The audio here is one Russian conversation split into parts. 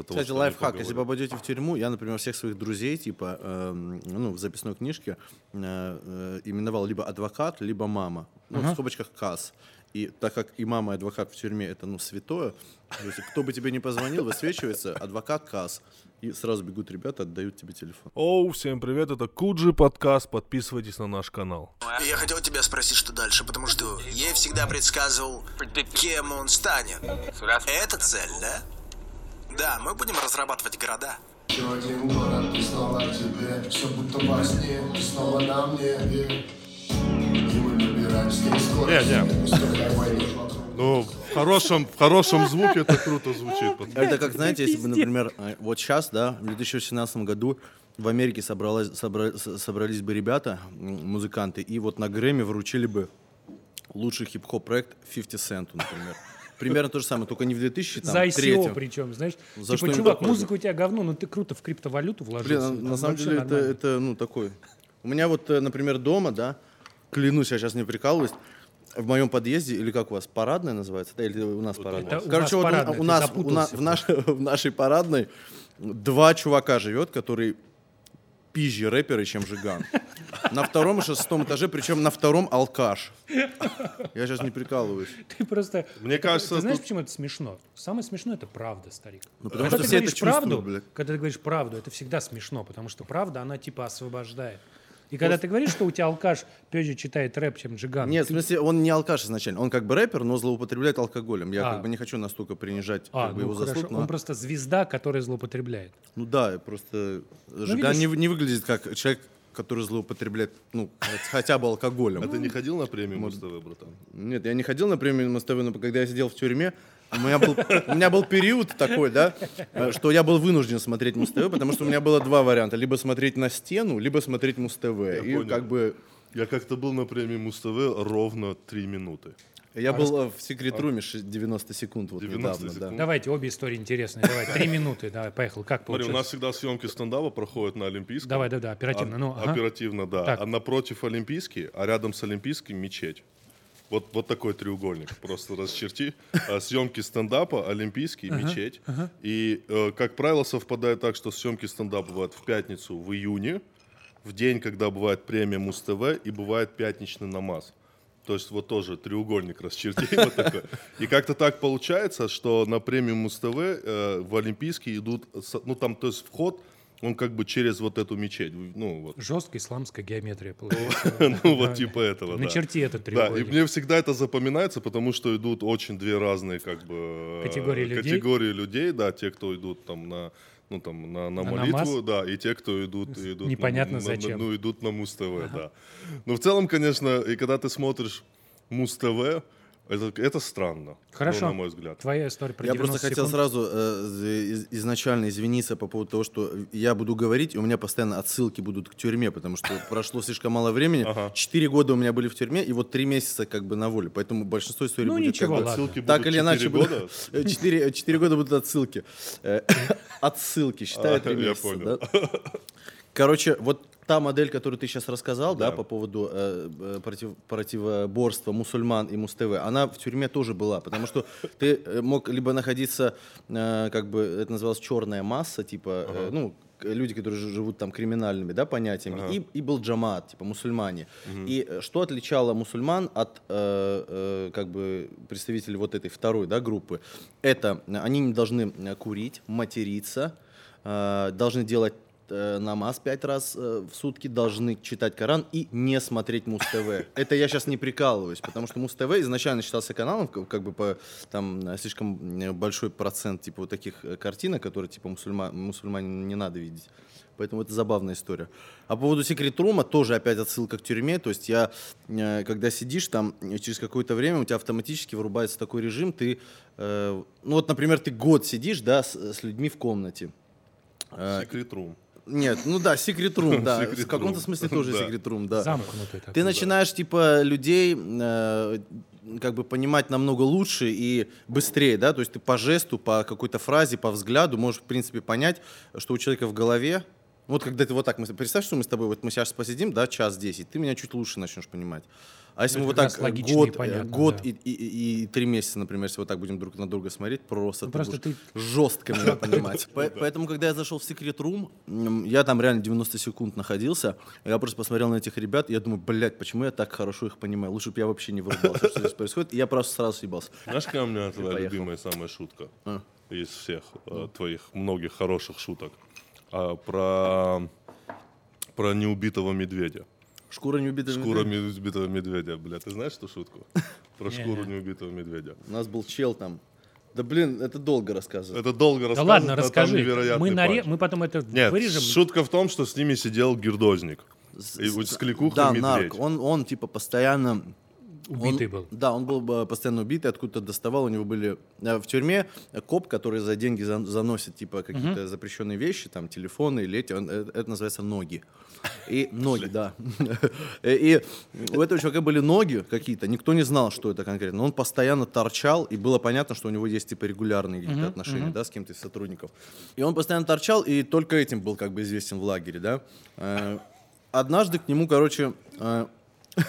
из-за того, Кстати, лайфхак, если попадете в тюрьму, я, например, всех своих друзей, типа, эм, ну, в записной книжке э, э, именовал либо адвокат, либо мама. Ну, в скобочках КАС. И так как и мама, и адвокат в тюрьме это, ну, святое, то есть кто бы тебе не позвонил, высвечивается адвокат КАС. И сразу бегут ребята, отдают тебе телефон. Оу, всем привет, это Куджи подкаст, подписывайтесь на наш канал. Я хотел тебя спросить, что дальше, потому что я всегда предсказывал, кем он станет. Это цель, да? Да, мы будем разрабатывать города. Еще один город, и снова тебе Все будто во сне, и снова на мне И мы набираем с ней скорость Не, не. Ну, в хорошем, в хорошем звуке это круто звучит. Это как, знаете, если бы, например, э, вот сейчас, да, в 2018 году в Америке собралась, собра- собрались бы ребята, музыканты, и вот на Грэмми вручили бы лучший хип-хоп проект 50 Cent, например. Примерно то же самое, только не в 2003. За ICO причем, знаешь. За типа, чувак, музыка у тебя говно, но ты круто в криптовалюту Блин, вложился. на, там на самом деле это, это, ну, такой. У меня вот, э, например, дома, да, клянусь, я сейчас не прикалываюсь, в моем подъезде, или как у вас, парадная называется, да, или у нас парадная? Это у Короче, вас вот у- парадная, у, нас, у нас в, наш- в нашей парадной два чувака живет, которые пизжи рэперы, чем Жиган. На втором и шестом этаже, причем на втором алкаш. Я сейчас не прикалываюсь. Ты просто... Мне ты- кажется, Ты знаешь, тут- почему это смешно? Самое смешное — это правда, старик. Ну, потому когда что ты все это говоришь чувствуют, правду, блядь. когда ты говоришь правду, это всегда смешно, потому что правда, она типа освобождает. И когда ты говоришь, что у тебя алкаш позже читает рэп, чем Джиган, Нет, в смысле, он не алкаш изначально. Он как бы рэпер, но злоупотребляет алкоголем. Я А. как бы не хочу настолько принижать а, как бы, ну его хорошо, заслуг. но- он просто звезда, которая злоупотребляет. Ну да, просто Жиган видишь? не, не выглядит как человек, который злоупотребляет, ну, хотя бы алкоголем. А ты не ходил на премию Муз ТВ, братан? Нет, я не ходил на премию МСТВ, но когда я сидел в тюрьме, у меня был, у меня был период такой, да, э, что я был вынужден смотреть Муз-ТВ, потому что у меня было два варианта. Либо смотреть на стену, либо смотреть Муз-ТВ. И понял. как бы Я как-то был на премии Муз ТВ ровно три минуты. я был э, в секрет-руме ши- 90 секунд вот 90 недавно, да. секунд. Давайте, обе истории интересные. Давай, три минуты, давай, поехал. Как Смотри, у получилось? нас всегда съемки стендапа проходят на Олимпийском. Давай, да, да, оперативно. А- ну, ага. Оперативно, да. Так. А напротив Олимпийский, а рядом с Олимпийским мечеть. Вот, вот такой треугольник. Просто расчерти. А, Съемки стендапа, Олимпийский, мечеть. И, э, как правило, совпадает так, что съемки стендапа бывают в пятницу в июне, в день, когда бывает премия Муз-ТВ, и бывает пятничный намаз. То есть вот тоже треугольник расчерти. вот такой. И как-то так получается, что на премию Муз-ТВ э, в Олимпийский идут, ну там, то есть вход, он как бы через вот эту мечеть. Ну, вот. Жесткая исламская геометрия получается. Ну, вот типа этого, да. Начерти этот Да, и треугольник. мне всегда это запоминается, потому что идут очень две разные, как бы... э, Категории людей? Категории людей, да, те, кто идут там на ну там на, на На молитву, намаз? да, и те, кто идут, идут на- Непонятно на, на- зачем. ну идут на Муз ТВ, да. Но в целом, конечно, и когда ты смотришь Муз ТВ, это, это странно, Хорошо. ну, на мой взгляд. Твоя история про Я 90 просто хотел секунд. сразу э, из- изначально извиниться по поводу того, что я буду говорить, и у меня постоянно отсылки будут к тюрьме, потому что прошло слишком мало времени. Четыре года у меня были в тюрьме, и вот три месяца как бы на воле. Поэтому большинство историй Ну, будет ничего, как бы... ладно. Ссылки Так будут или иначе, четыре года. будут- четыре, года будут отсылки. Э, Отсылки, считай, А, три я месяца. Короче, вот та модель, которую ты сейчас рассказал, да, Да. по поводу э, э, против- противоборства мусульман и Муз-ТВ, она в тюрьме тоже была, потому что ты э, мог либо находиться, э, как бы это называлось черная масса, типа, э, ну, к- люди, которые жи- живут там криминальными, да, понятиями, и, и был джамат, типа мусульмане. И э, что отличало мусульман от, э, э, как бы, представителей вот этой второй, да, группы? Это э, они не должны э, курить, материться, э, должны делать э, намаз пять раз э, в сутки, должны читать Коран и не смотреть Муз-ТВ. Это я сейчас не прикалываюсь, потому что Муз-ТВ изначально считался каналом, как, бы по там э, слишком э, большой процент типа вот таких э, картинок, которые типа мусульма, мусульманину не надо видеть. Поэтому это забавная история. А по поводу секрет рума тоже опять отсылка к тюрьме. То есть я, когда сидишь там, через какое-то время у тебя автоматически вырубается такой режим. Ты, ну вот, например, ты год сидишь, да, с, с людьми в комнате. Room. Нет, ну да, секрет рум, да. Secret В каком-то room. смысле тоже Да. секрет рум, да. Замкнутый такой. Ты начинаешь, типа, людей э, как бы понимать намного лучше и быстрее, да, то есть ты по жесту, по какой-то фразе, по взгляду можешь, в принципе, понять, что у человека в голове, Вот когда ты вот так, мы, представь, что мы с тобой, вот мы сейчас посидим, да, час десять, ты меня чуть лучше начнешь понимать. А если Ну, мы вот так логично и год, э, понятно, год да. и, и- и три месяца, например, если вот так будем друг на друга смотреть, просто, Ну, ты просто будешь ты- жестко меня понимать. По- Поэтому, когда я зашел в Secret Room, м, я там реально 90 секунд находился, я просто посмотрел на этих ребят, и я думаю, блядь, почему я так хорошо их понимаю? Лучше бы я вообще не врубался, что здесь происходит. И я просто сразу съебался. Знаешь, какая у меня твоя любимая самая шутка А. из всех э, твоих многих хороших шуток? А, про, про неубитого медведя. Шкура не убита. Шкура неубитого медведя, бля. Ты знаешь эту шутку? Про шкуру неубитого медведя. У нас был чел там. Да блин, это долго рассказывать. Это долго Да рассказывать, ладно, но там расскажи. невероятный Мы, наре... мы потом это Нет, вырежем. шутка в том, что с ними сидел гирдозник. И вот с кликухой Да, медведь. нарк. Он, он типа постоянно... Убитый он- был. Да, он был э, постоянно убитый, откуда-то доставал. У него были... э, В тюрьме коп, который за деньги за- заносит типа какие-то запрещенные вещи, там телефоны или эти, он- э, это называется ноги. И ноги, да. И у этого чувака были ноги какие-то, никто не знал, что это конкретно. Но он постоянно торчал, и было понятно, что у него есть типа регулярные какие-то отношения, да, с кем-то из сотрудников. И он постоянно торчал, и только этим был как бы известен в лагере, да. Однажды к нему, короче,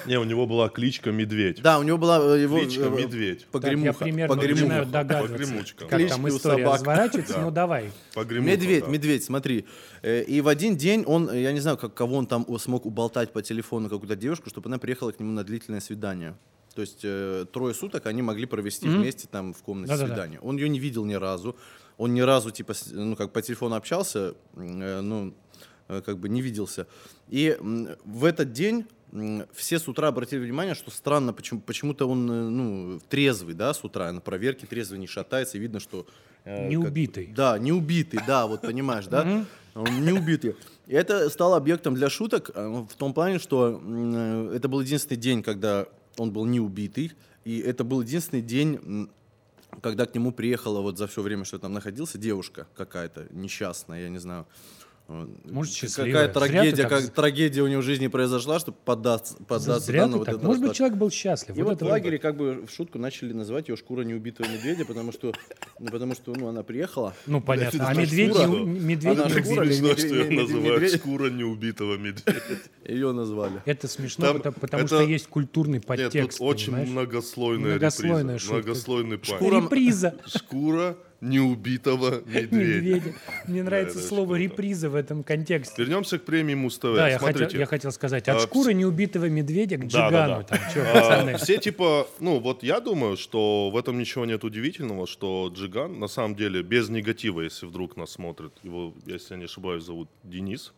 Не, у него была кличка Медведь. да, у него была э, его Кличка э, Медведь. Так, я Погремуха. примерно погремуха. начинаю догадываться, как Клички там история собак. разворачивается. Ну давай. Погремуха, Медведь, да. медведь, смотри. Э, И в один день он, я не знаю, как, кого он там смог уболтать по телефону какую-то девушку, чтобы она приехала к нему на длительное свидание. То есть э, трое суток они могли провести вместе там в комнате Да-да-да. свидания. Он ее не видел ни разу. Он ни разу, типа, с- ну, как по телефону общался, э, ну, э, как бы не виделся. И в этот день все с утра обратили внимание, что странно, почему, почему-то он, э, ну, трезвый, да, с утра, на проверке трезвый не шатается, и видно, что... э, Не как- убитый. да, не убитый, да, вот понимаешь, да? Он не убитый. И это стало объектом для шуток э, в том плане, что э, это был единственный день, когда он был не убитый, и это был единственный день, когда к нему приехала вот за все время, что я там находился, девушка какая-то несчастная, я не знаю. Может, Какая счастливая. Ты трагедия, так как з- трагедия у него в жизни произошла, чтобы поддаться, поддаться Зря да, ты на вот так. Может быть, человек был счастлив. И Вот вот в лагере как бы в шутку начали называть ее шкура неубитого медведя, потому что, ну, потому что ну, она приехала. Ну, понятно. А медведь шкура. медведь Она шкура Смешно, что ее называют шкура неубитого медведя. Ее назвали. Это смешно, потому, что есть культурный Нет, подтекст. тут очень многослойная, Многослойная шутка. Многослойный панч. Реприза Шкура неубитого медведя. медведя. Мне нравится слово реприза в этом контексте. Вернемся к премии Муз-ТВ. Да, я хотел, я хотел сказать, от А, шкуры неубитого медведя к да, джигану. да. Там, чё, А? Все типа, ну вот я думаю, что в этом ничего нет удивительного, что Джиган на самом деле без негатива, если вдруг нас смотрит, его, если я не ошибаюсь, зовут Денис.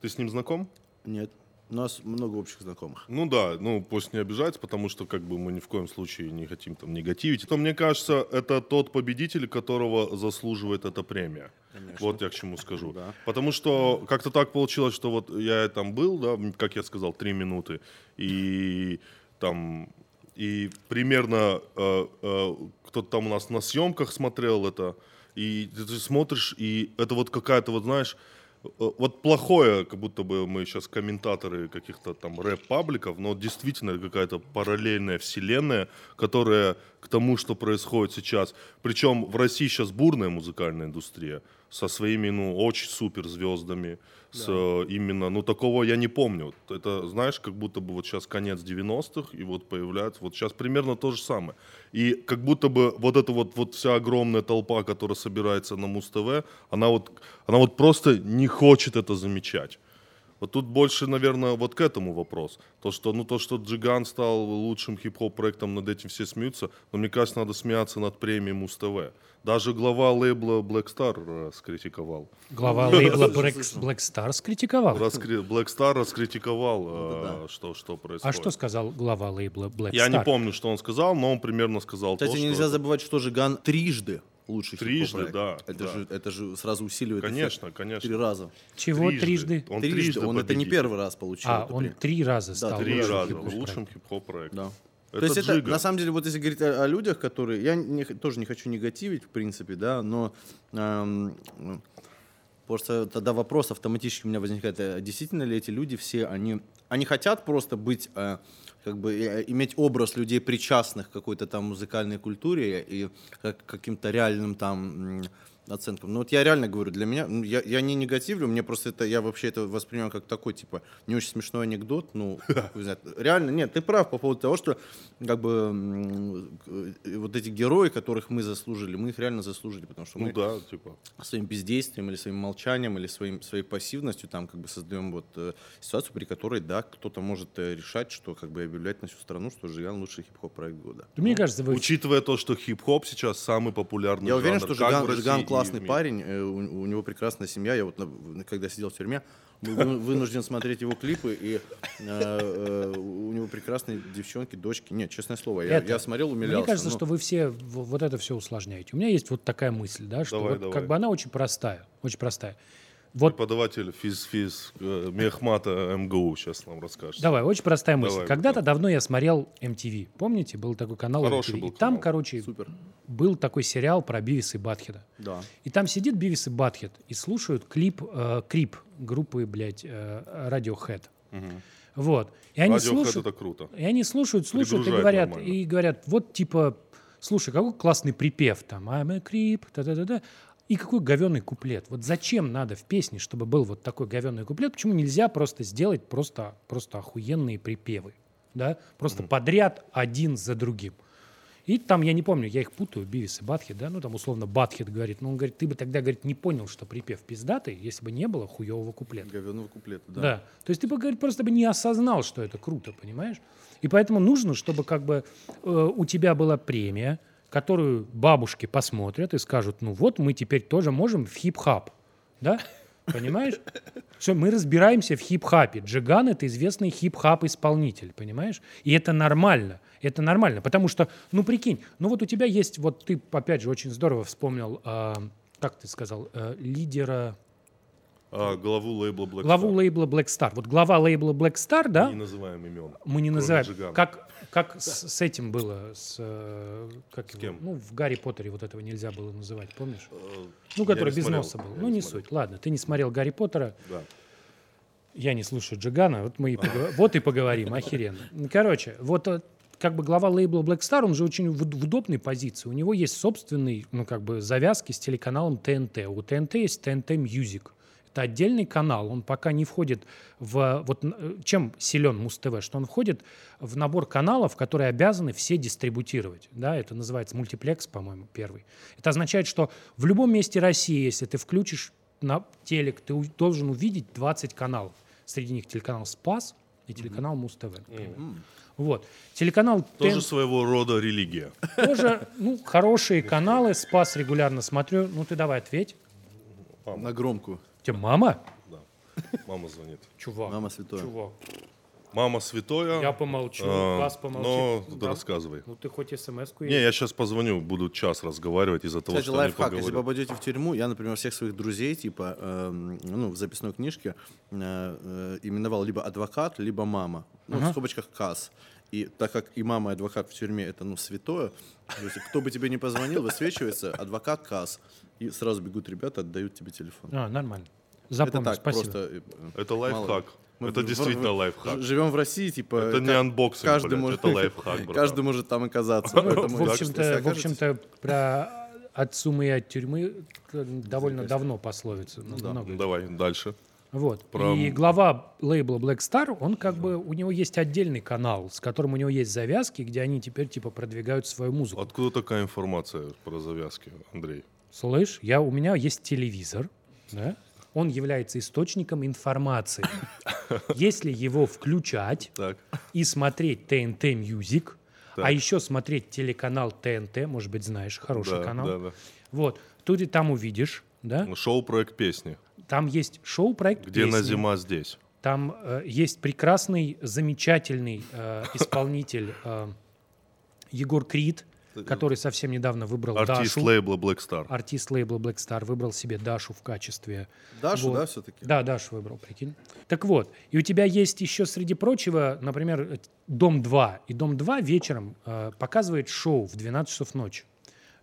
Ты с ним знаком? Нет. У нас много общих знакомых. Ну да, ну пусть не обижается, потому что как бы мы ни в коем случае не хотим там негативить. То мне кажется, это тот победитель, которого заслуживает эта премия. Вот я к чему скажу. Да. Потому что как-то так получилось, что вот я там был, да, как я сказал, три минуты, и там и примерно э, э, кто-то там у нас на съемках смотрел это, и ты, смотришь, и это вот какая-то вот знаешь вот плохое, как будто бы мы сейчас комментаторы каких-то там рэп-пабликов, но действительно какая-то параллельная вселенная, которая к тому, что происходит сейчас. Причем в России сейчас бурная музыкальная индустрия со своими, ну, очень супер звездами, с э, именно, ну, такого я не помню. Это, знаешь, как будто бы вот сейчас конец 90-х, и вот появляется, вот сейчас примерно то же самое. И как будто бы вот эта вот, вот вся огромная толпа, которая собирается на Муз-ТВ, она вот, она вот просто не хочет это замечать. Вот тут больше, наверное, вот к этому вопрос. То, что, ну, то, что Джиган стал лучшим хип-хоп проектом, над этим все смеются, но мне кажется, надо смеяться над премией Муз-ТВ. Даже глава лейбла Black Star э, скритиковал. Глава лейбла Black, Black Stars критиковал. Раскри- Black Star раскритиковал, э, что, что А происходит. что сказал глава лейбла Black Я Star? не помню, что он сказал, но он примерно сказал Кстати, то, что нельзя забывать, что Жиган трижды лучший Трижды, да, Это, да. Же, это же сразу усиливает Конечно, эффект. конечно. Три раза. Чего трижды? Он трижды. трижды Он это не победитель. первый раз получил. А, он премию. три раза стал три Три лучшим раза лучшим хип-хоп проектом. Да. Это То есть это, Джига. на самом деле, вот если говорить о, о людях, которые... Я не тоже не хочу негативить, в принципе, да, но эм, просто тогда вопрос автоматически у меня возникает, э, действительно ли эти люди все, они, они хотят просто быть, э, как бы, э, иметь образ людей, причастных к какой-то там музыкальной культуре и как, каким-то реальным там оценкам. Но вот я реально говорю, для меня, ну, я, я не негативлю, мне просто это, я вообще это воспринимаю как такой, типа, не очень смешной анекдот, ну, реально, нет, ты прав по поводу того, что, как бы, э, вот эти герои, которых мы заслужили, мы их реально заслужили, потому что Ну мы да, типа. своим бездействием или своим молчанием или своим, своей пассивностью там как бы создаем вот э, ситуацию, при которой, да, кто-то может э, решать, что как бы объявлять на всю страну, что Жиган лучший хип-хоп проект года. Мне кажется, вы... Учитывая то, что хип-хоп сейчас самый популярный Я уверен, жанр что как Жиган, Жиган в классный парень, э, у, у него прекрасная семья. Я вот, когда сидел в тюрьме, был вынужден смотреть его клипы, и э, э, у него прекрасные девчонки, дочки. Нет, честное слово, я, Это- я смотрел, умилялся. Мне кажется, что вы все вот это все усложняете. У меня есть вот такая мысль, да, что Давай, вот давай. как бы она очень простая, очень простая. Вот Преподаватель физ-физ э, Мехмата МГУ сейчас нам расскажет. Давай, очень простая мысль. Давай, Когда-то да. давно я смотрел MTV. Помните, был такой канал Хороший MTV. был и там, канал. короче, был такой сериал про Бивис и Батхеда. Да. И там сидит Бивис и Батхед и слушают клип, э, крип группы, блядь, э, Radiohead. Вот. И они Radiohead слушают, это круто. и они слушают, слушают и говорят, нормально. и говорят, вот типа, слушай, какой классный припев там, I'm a creep, та-та-та-та. И какой говенный куплет. Вот зачем надо в песне, чтобы был вот такой говенный куплет? Почему нельзя просто сделать просто, просто охуенные припевы? Да? Просто подряд один за другим. И там, я не помню, я их путаю, Бивис и Батхед, да, ну там условно Батхед говорит, ну он говорит, ты бы тогда, говорит, не понял, что припев пиздатый, если бы не было хуевого куплета. Говёного куплета, да. Да. То есть ты бы, говорит, просто бы не осознал, что это круто, понимаешь? И поэтому нужно, чтобы как бы э, у тебя была премия, которую бабушки посмотрят и скажут, ну вот мы теперь тоже можем в хип-хап, да? Понимаешь? Все, мы разбираемся в хип-хапе. Джиган — это известный хип-хап-исполнитель, понимаешь? И это нормально. Это нормально, потому что, ну прикинь, ну вот у тебя есть, вот ты, опять же, очень здорово вспомнил, а, как ты сказал, э, лидера, А, главу лейбла Black главу Star. лейбла Black Star. Вот глава лейбла Black Star, да, Не называем имен. мы не называем. Джигана. Как, как с, с этим было, с, э, как его? кем? Ну, в Гарри Поттере вот этого нельзя было называть, помнишь? Э, Ну, который без смотрел, носа был. я Ну, не не суть. Ладно, ты не смотрел Гарри Поттера, Да. я не слушаю Джигана, вот мы и поговор- вот и поговорим, охеренно. Короче, вот э, как бы глава лейбла Black Star, он же очень в, в удобной позиции. У него есть собственный, ну, как бы завязки с телеканалом ТНТ. У ТНТ есть ТНТ Music. Это отдельный канал, он пока не входит в... Вот э, чем силен Муз-ТВ? Что он входит в набор каналов, которые обязаны все дистрибутировать. Да, это называется мультиплекс, по-моему, первый. Это означает, что в любом месте России, если ты включишь на телек, ты у- должен увидеть 20 каналов. Среди них телеканал «Спас» и телеканал Муз-ТВ. например. Вот. Телеканал Тоже ТНТ своего рода религия. тоже, ну, хорошие каналы. «Спас» регулярно смотрю. Ну, ты давай ответь. На громкую. Тебе мама? Мама звонит. Чувак. Мама святое. Чувак. Мама святоя. Я помолчу, а, Пас помолчит. Но Ну, ты да. рассказывай. Ну, ты хоть смс-ку... Не, я сейчас позвоню, буду час разговаривать из-за того, Кстати, что они лайфхак, если поговорят. попадете в тюрьму, я, например, всех своих друзей, типа, эм, ну, в записной книжке э, э, именовал либо адвокат, либо мама. Ну, в скобочках КАС. И так как и мама, и адвокат в тюрьме это, ну, святое, то есть кто бы тебе не позвонил, высвечивается адвокат КАС. И сразу бегут ребята, отдают тебе телефон. А, нормально. это Запомнил, так, спасибо. просто... э, Это лайфхак. Мы Это в- действительно в- лайфхак. Живем в России, типа... Это не анбоксинг, каждый блядь, может, это лайфхак, братан. Каждый может там оказаться. поэтому, В общем-то, в общем-то, про от суммы и от тюрьмы довольно давно пословица. Ну. Ну, Давай, дальше. Вот. Про- И глава лейбла Black Star, он как бы, у него есть отдельный канал, с которым у него есть завязки, где они теперь типа продвигают свою музыку. Откуда такая информация про завязки, Андрей? Слышь, я, у меня есть телевизор, да? он является источником информации. Если его включать Так. и смотреть ТНТ Music, а еще смотреть телеканал ТНТ, может быть, знаешь, хороший Да, канал. да, да. Вот, тут и там увидишь, да? Ну, Шоу-проект песни. Там есть шоу-проект Где на песни. зима здесь. Там э, есть прекрасный, замечательный э, исполнитель э, Егор Крид, который совсем недавно выбрал Артист Дашу. лейбла Black Star. Артист лейбла Black Star выбрал себе Дашу в качестве... Дашу, Вот. да, все-таки? Да, Дашу выбрал, прикинь. Так вот, и у тебя есть еще, среди прочего, например, э, «Дом-2». И «Дом-2» вечером э, показывает шоу в 12 часов ночи.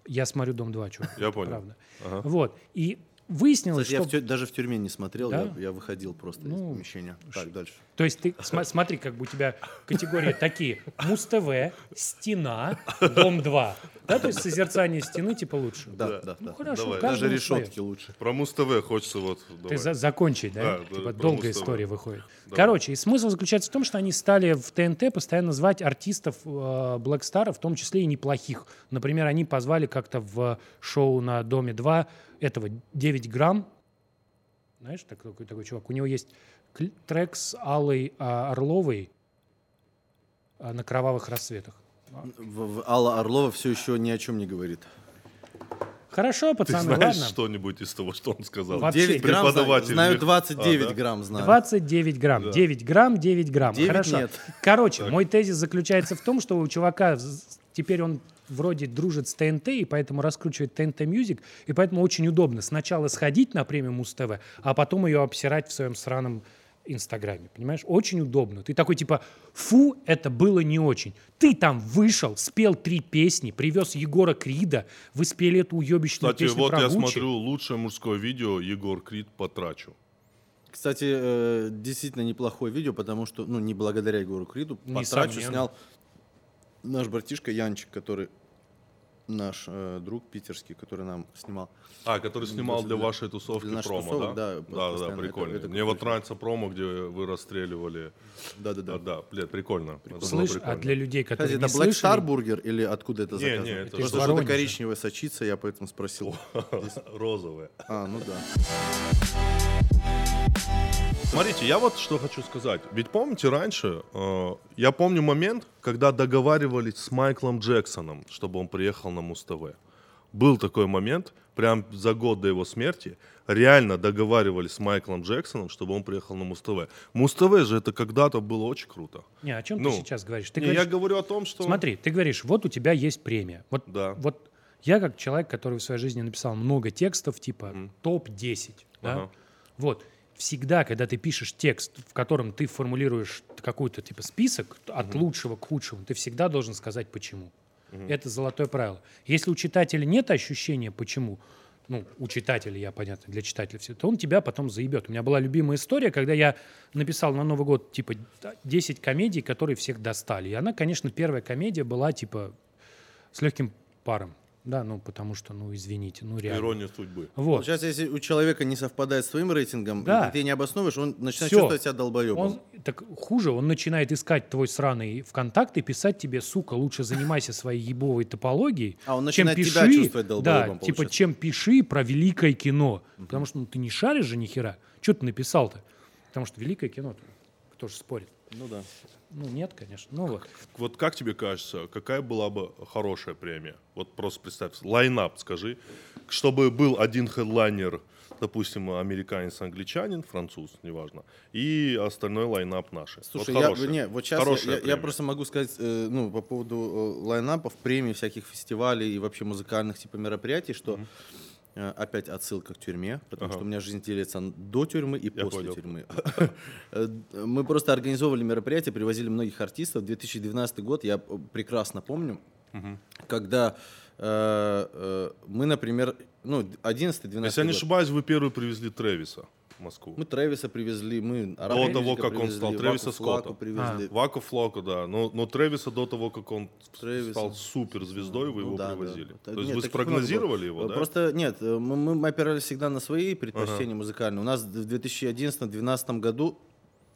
Я смотрю «Дом-2», чувак. Я понял. Правда. Ага. Вот. И выяснилось, Кстати, я что... в тю- даже в тюрьме не смотрел, Да? я, я выходил просто из Ну, помещения. Так, дальше. То есть ты сма- смотри, как бы у тебя категории такие. Муз-ТВ, Стена, Дом-2. Да, то есть созерцание стены типа лучше. Да, да, Ну да. хорошо, Давай. каждому Даже своё. решетки лучше. Про Муз-ТВ хочется вот... Ты давай. за- закончить, да? Да, типа да, про долгая Муз-ТВ. история выходит. Короче, и смысл заключается в том, что они стали в ТНТ постоянно звать артистов э, Black Star, в том числе и неплохих. Например, они позвали как-то в шоу на Доме 2 этого 9 грамм. Знаешь, такой, такой, такой чувак. У него есть трек с Аллой а, Орловой а, на кровавых рассветах. В- в- Алла Орлова все еще ни о чем не говорит. Хорошо, Ты пацаны, знаешь ладно. что-нибудь из того, что он сказал? Вообще 9 грамм знаю, преподаватель знаю мне- 29 А, да? грамм знаю. 29 грамм. 9 грамм, 9 грамм. 9 Хорошо. нет. Короче, мой тезис заключается в том, что у чувака теперь он вроде дружит с ТНТ, и поэтому раскручивает ТНТ Music, и поэтому очень удобно сначала сходить на премию Муз-ТВ, а потом ее обсирать в своем сраном Инстаграме, понимаешь? Очень удобно. Ты такой типа, фу, это было не очень. Ты там вышел, спел три песни, привез Егора Крида, вы спели эту уебищную Кстати, песню вот про я Гуччи. смотрю лучшее мужское видео Егор Крид «Потрачу». Кстати, э, действительно неплохое видео, потому что, ну, не благодаря Егору Криду, потрачу снял наш братишка Янчик, который наш э, друг питерский, который нам снимал. А, который снимал для для- вашей тусовки для нашей промо, тусовок, да? да, Да, да, прикольно. Это- это Мне вот нравится промо, где вы расстреливали. Да-да-да. Да, да, блядь, прикольно. Это было Слышь, а прикольно. для людей, которые Кстати, это не Black слышали, Star бургер или откуда это Не, заказано? не, это Просто из что-то коричневое сочится, я поэтому спросил. Розовые. А, ну да. Смотрите, я вот что хочу сказать. Ведь помните раньше, э, я помню момент, когда договаривались с Майклом Джексоном, чтобы он приехал на Муз-ТВ. Был такой момент, прям за год до его смерти, реально договаривались с Майклом Джексоном, чтобы он приехал на Муз-ТВ. Муз-ТВ же это когда-то было очень круто. Не, о чем Ну, ты сейчас говоришь? Ты Не, говоришь, я говорю о том, что... Смотри, ты говоришь, вот у тебя есть премия. Вот, Да. вот я как человек, который в своей жизни написал много текстов, типа топ-10, да? Ага. вот, всегда, когда ты пишешь текст, в котором ты формулируешь какой-то типа список от лучшего к худшему, ты всегда должен сказать почему. Это золотое правило. Если у читателя нет ощущения почему, ну, у читателя, я понятно, для читателя все, то он тебя потом заебет. У меня была любимая история, когда я написал на Новый год, типа, 10 комедий, которые всех достали. И она, конечно, первая комедия была, типа, с легким паром. Да, ну, потому что, ну, извините, ну, реально. Ирония судьбы. Вот. Сейчас, если у человека не совпадает с твоим рейтингом, Да. и ты не обосновываешь, он начинает Всё. чувствовать себя долбоебом. Он, так хуже, он начинает искать твой сраный ВКонтакт и писать тебе, сука, лучше занимайся своей ебовой топологией, А он чем начинает пиши, тебя чувствовать да, долбоебом, типа, получается. чем пиши про великое кино. Потому что ну, ты не шаришь же ни хера. Что ты написал-то? Потому что великое кино, кто же спорит? Ну да. Ну, нет, конечно. Ну вот. Вот как тебе кажется, какая была бы хорошая премия? Вот просто представь, лайнап скажи, чтобы был один хедлайнер, допустим, американец-англичанин, француз, неважно, и остальной лайнап наши. Слушай, вот я, хорошая- не, вот сейчас хорошая я, я премия. просто могу сказать, э, ну, по поводу э, лайнапов, премий, всяких фестивалей и вообще музыкальных типа мероприятий, что э, опять отсылка к тюрьме, потому Ага. что у меня жизнь делится до тюрьмы и Я после понял. тюрьмы. Э, Мы просто организовывали мероприятия, привозили многих артистов. 2012 год я э, прекрасно помню, когда э, э, мы, например, ну, 11-12 Если я не ошибаюсь, вы первый привезли Тревиса в Москву. Мы Трэвиса привезли, мы До того, как он стал, Трэвиса Скотта. Привезли. Ваку Флоку, да. Но, но Тревиса до того, как он Тревиса. стал суперзвездой, вы Ну его да, да. привозили. Так, То есть нет, вы спрогнозировали его, да? Просто нет, э, мы, мы опирались всегда на свои предпочтения музыкальные. У нас в 2011-2012 году,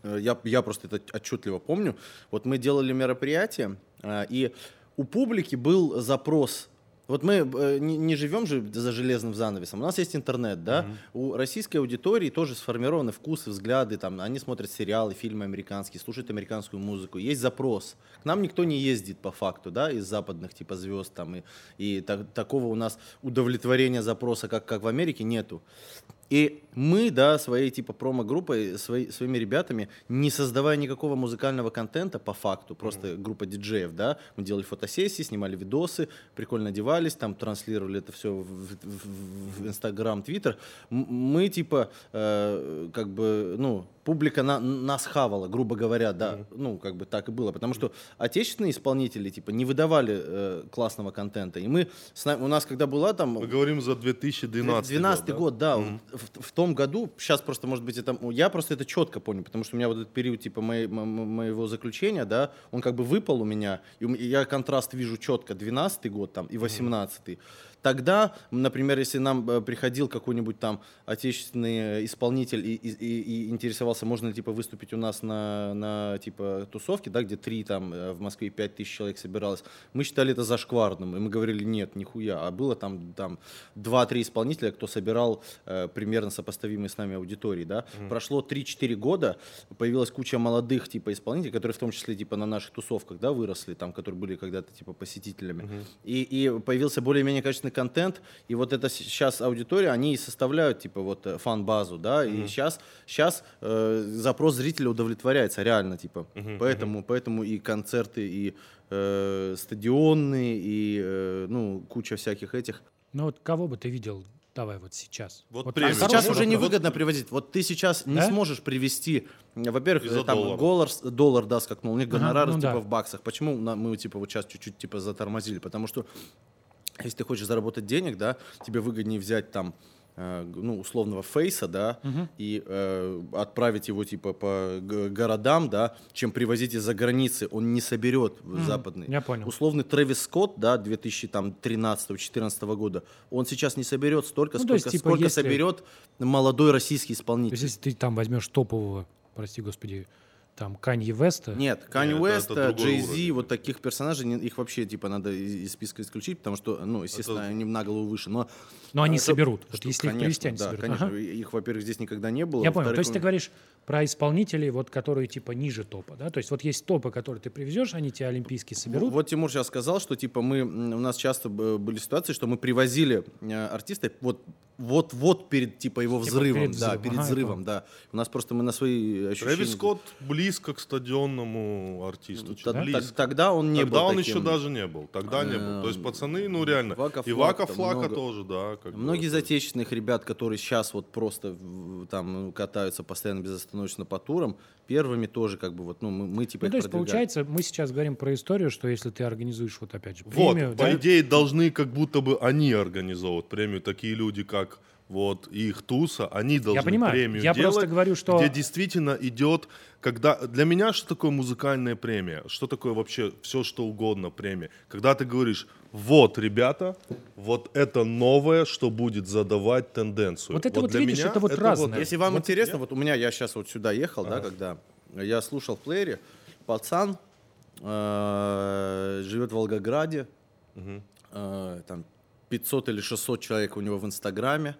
э, я, я просто это отчетливо помню, вот мы делали мероприятие, э, и у публики был запрос вот мы э, не, не живем же за железным занавесом. У нас есть интернет, да. У российской аудитории тоже сформированы вкусы, взгляды. Там, они смотрят сериалы, фильмы американские, слушают американскую музыку. Есть запрос. К нам никто не ездит по факту, да, из западных типа звезд там и, и так- такого у нас удовлетворения запроса, как как в Америке, нету. И мы, да, своей типа промо-группой, свои, своими ребятами, не создавая никакого музыкального контента по факту, просто группа диджеев, да, мы делали фотосессии, снимали видосы, прикольно одевались, там транслировали это все в, в- в Инстаграм, Твиттер. Мы типа, э, как бы, ну, публика на, нас хавала, грубо говоря, да, ну, как бы так и было, потому что отечественные исполнители, типа, не выдавали э, классного контента, и мы, с нами- у нас когда была там... Мы говорим за 2012 12 год, да? да. В, в том году, сейчас просто, может быть, это... Я просто это четко помню, потому что у меня вот этот период, типа, моей- мо- мо- моего заключения, да, он как бы выпал у меня, и, я контраст вижу четко, 12 год там и 18 Тогда, например, если нам э, приходил какой-нибудь там отечественный исполнитель и, и- и- интересовался, можно ли типа выступить у нас на, на типа тусовке, да, где три там э, в Москве 5 тысяч человек собиралось, мы считали это зашкварным, и мы говорили, нет, нихуя, а было там, там 2-3 исполнителя, кто собирал э, примерно сопоставимые с нами аудитории, да. Прошло 3-4 года, появилась куча молодых типа исполнителей, которые в том числе типа на наших тусовках, да, выросли, там, которые были когда-то типа посетителями. И, и появился более-менее качественный контент, и вот это сейчас аудитория, они и составляют типа вот э, фан-базу, да, и сейчас, сейчас запрос зрителя удовлетворяется реально, типа. Поэтому, поэтому и концерты, и э, стадионные, и э, ну, куча всяких этих. Ну вот кого бы ты видел, давай вот сейчас. Вот Вот премию. А сейчас уже вот- невыгодно привозить. Вот ты сейчас не Да? сможешь привести, э, во-первых, Из-за э, там доллара. доллар, доллар да, скакнул, у них Ага, гонорары ну типа да. в баксах. Почему мы типа вот сейчас чуть-чуть типа затормозили? Потому что если ты хочешь заработать денег, да, тебе выгоднее взять там э, ну, условного фейса, да, и э, отправить его, типа, по городам, да, чем привозить из-за границы. Он не соберет в западный. я понял. Условный Трэвис Скотт, да, 2013-2014 года, он сейчас не соберет столько, Ну, то есть, сколько, типа, сколько если- соберет молодой российский То исполнитель. есть, если ты там возьмешь топового, прости господи, там Канье Веста, Нет, это- это другой Джей Зи, вот таких персонажей, их вообще, типа, надо из из списка исключить, потому что, ну, естественно, Это- они на голову выше, но... но они э, что- соберут. Вот что, если их конечно, привести, они да, соберут. конечно. Ага. Их, во-первых, здесь никогда не было. Я понял. То есть ты он- говоришь про исполнителей, вот, которые типа ниже топа, да? То есть вот есть топы, которые ты привезешь, они тебе олимпийские соберут. Вот Тимур сейчас сказал, что типа мы у нас часто были ситуации, что мы привозили э, артиста вот вот вот перед типа его Типа взрывом, перед да, взрывом. перед Ага, взрывом, да. У нас просто мы на свои ощущения. Трэвис Скотт близко к стадионному артисту. чуть Т- т- близко. Тогда он не Тогда был он таким. еще даже не был. Тогда не был. То есть пацаны, ну реально. Вака И Вака Флака много. тоже, да. как Многие из отечественных ребят, которые сейчас вот просто там ну, катаются постоянно безостановочно по турам, первыми тоже как бы вот, ну, мы, мы типа Ну, то есть, получается, мы сейчас говорим про историю, что если ты организуешь, вот опять же, Вот, премию, по да, идее, должны как будто бы они организовывать премию. Такие люди, как вот их Туса, они должны понимаю. премию Я делать, просто говорю, что- где действительно идет, когда для меня что такое музыкальная премия, что такое вообще все что угодно премия, когда ты говоришь, вот, ребята, вот это новое, что будет задавать тенденцию. Вот это вот для видишь, меня это вот разное. Если вам Вот интересно, я- вот у меня, я сейчас вот сюда ехал, да, когда я слушал в плеере, пацан э, живет в Волгограде, э, там 500 или 600 человек у него в Инстаграме,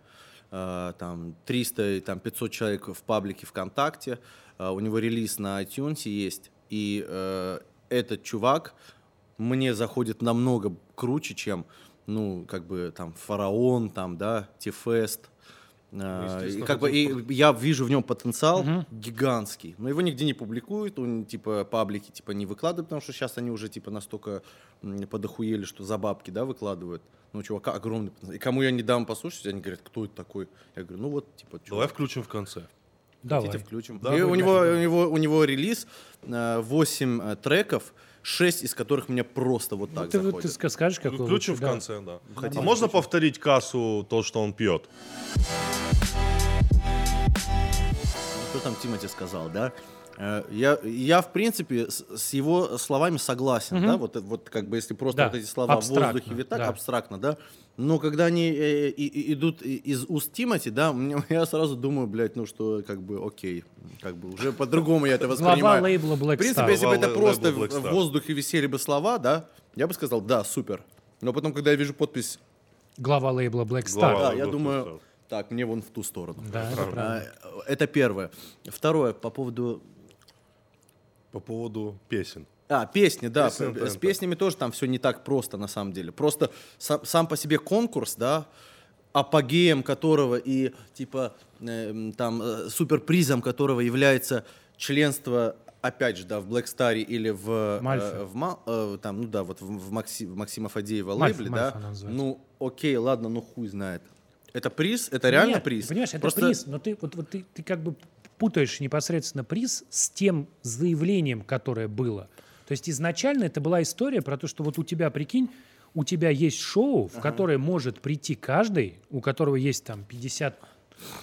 там 300 и там 500 человек в паблике ВКонтакте, э, у него релиз на iTunes есть, и э, этот чувак мне заходит намного круче, чем, ну, как бы там Фараон, там, да, Тифест, Ну, а, и как бы и я вижу в нем потенциал гигантский, но его нигде не публикуют, он типа паблики типа не выкладывают, потому что сейчас они уже типа настолько подохуели, что за бабки, да, выкладывают. Ну, у чувака огромный потенциал. И кому я не дам послушать, они говорят, кто это такой? Я говорю, ну вот, типа, Давай чувак, включим в конце. давай. хотите, включим. Да, у него, у него, у него релиз, 8 треков, 6 из которых мне просто вот так Ну, ты, заходят. ты ска- скажешь, какой Включим в да. конце, да. Хотите, а можно повторить кассу то, что он пьет? Что там Тимати сказал, да? Э, Я, я, в принципе, с, с его словами согласен, да, вот, вот как бы если просто Да, вот эти слова в абстрактно, воздухе витать, да. абстрактно, да, но когда они э, и- и- идут из уст Тимати, да, я сразу думаю, блядь, ну что, как бы, окей, как бы уже по-другому я это Глава воспринимаю. лейбла Black В принципе, если бы это Глава просто в, воздухе висели бы слова, да, я бы сказал, да, супер. Но потом, когда я вижу подпись, Глава лейбла Black Star. Глава. да, я думаю, так, мне вон в ту сторону. Да, это. А, Это первое. Второе, по поводу По поводу песен. А, песни, да. Песен п- С песнями тоже там все не так просто, на самом деле. Просто сам, сам по себе конкурс, да, апогеем которого и типа э, там э, суперпризом которого является членство опять же, да, в Black Star или в, Мальфе. э, в э, там, ну да, вот в, в Макси- в Максима Фадеева лейбле, да, называется. ну окей, ладно, ну хуй знает. Это приз, это реально Нет, приз. Понимаешь, это Просто- приз, но ты, вот, вот ты, ты как бы путаешь непосредственно приз с тем заявлением, которое было. То есть изначально это была история про то, что вот у тебя, прикинь, у тебя есть шоу, в которое может прийти каждый, у которого есть там 50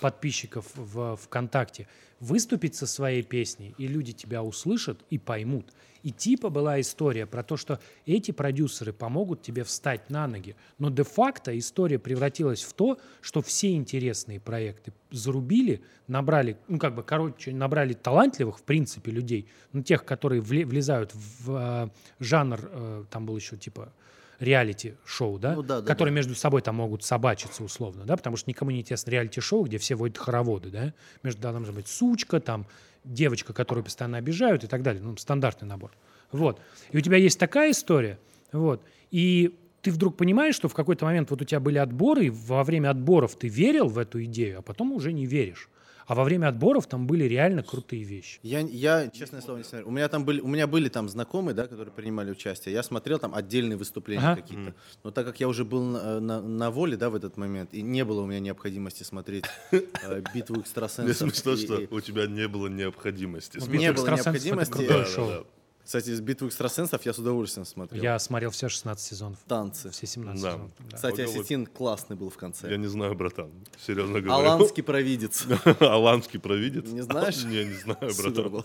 подписчиков в ВКонтакте, выступить со своей песней, и люди тебя услышат и поймут. И типа была история про то, что эти продюсеры помогут тебе встать на ноги. Но де-факто история превратилась в то, что все интересные проекты зарубили, набрали, ну как бы, короче, набрали талантливых, в принципе, людей, ну тех, которые вле- влезают в э, жанр, э, там был еще типа реалити-шоу, да, Ну да, да, которые да. между собой там могут собачиться условно, да, потому что никому не интересно реалити-шоу, где все водят хороводы, да, между там может быть сучка, там девочка, которую постоянно обижают и так далее, ну, стандартный набор. Вот. И у тебя есть такая история, вот, и ты вдруг понимаешь, что в какой-то момент вот у тебя были отборы, и во время отборов ты верил в эту идею, а потом уже не веришь. А во время отборов там были реально крутые вещи. Я, я, честное слово, не смотрел. У меня там были, у меня были там знакомые, да, которые принимали участие. Я смотрел там отдельные выступления Ага. какие-то. Но так как я уже был на, на- на воле, да, в этот момент, и не было у меня необходимости смотреть э, битву Мне экстрасенсов. смешно, и- что и- у тебя не было необходимости. Ну, смотреть. Не было необходимости. да. Кстати, с битву экстрасенсов я с удовольствием смотрел. Я смотрел все 16 сезонов. Танцы. Все 17 Да. сезонов. да. Кстати, Ого, вот- Осетин классный был в конце. Я не знаю, братан. Серьезно говорю. Аланский провидец. Аланский провидец? Не знаешь? Не, не знаю, Супер братан. был.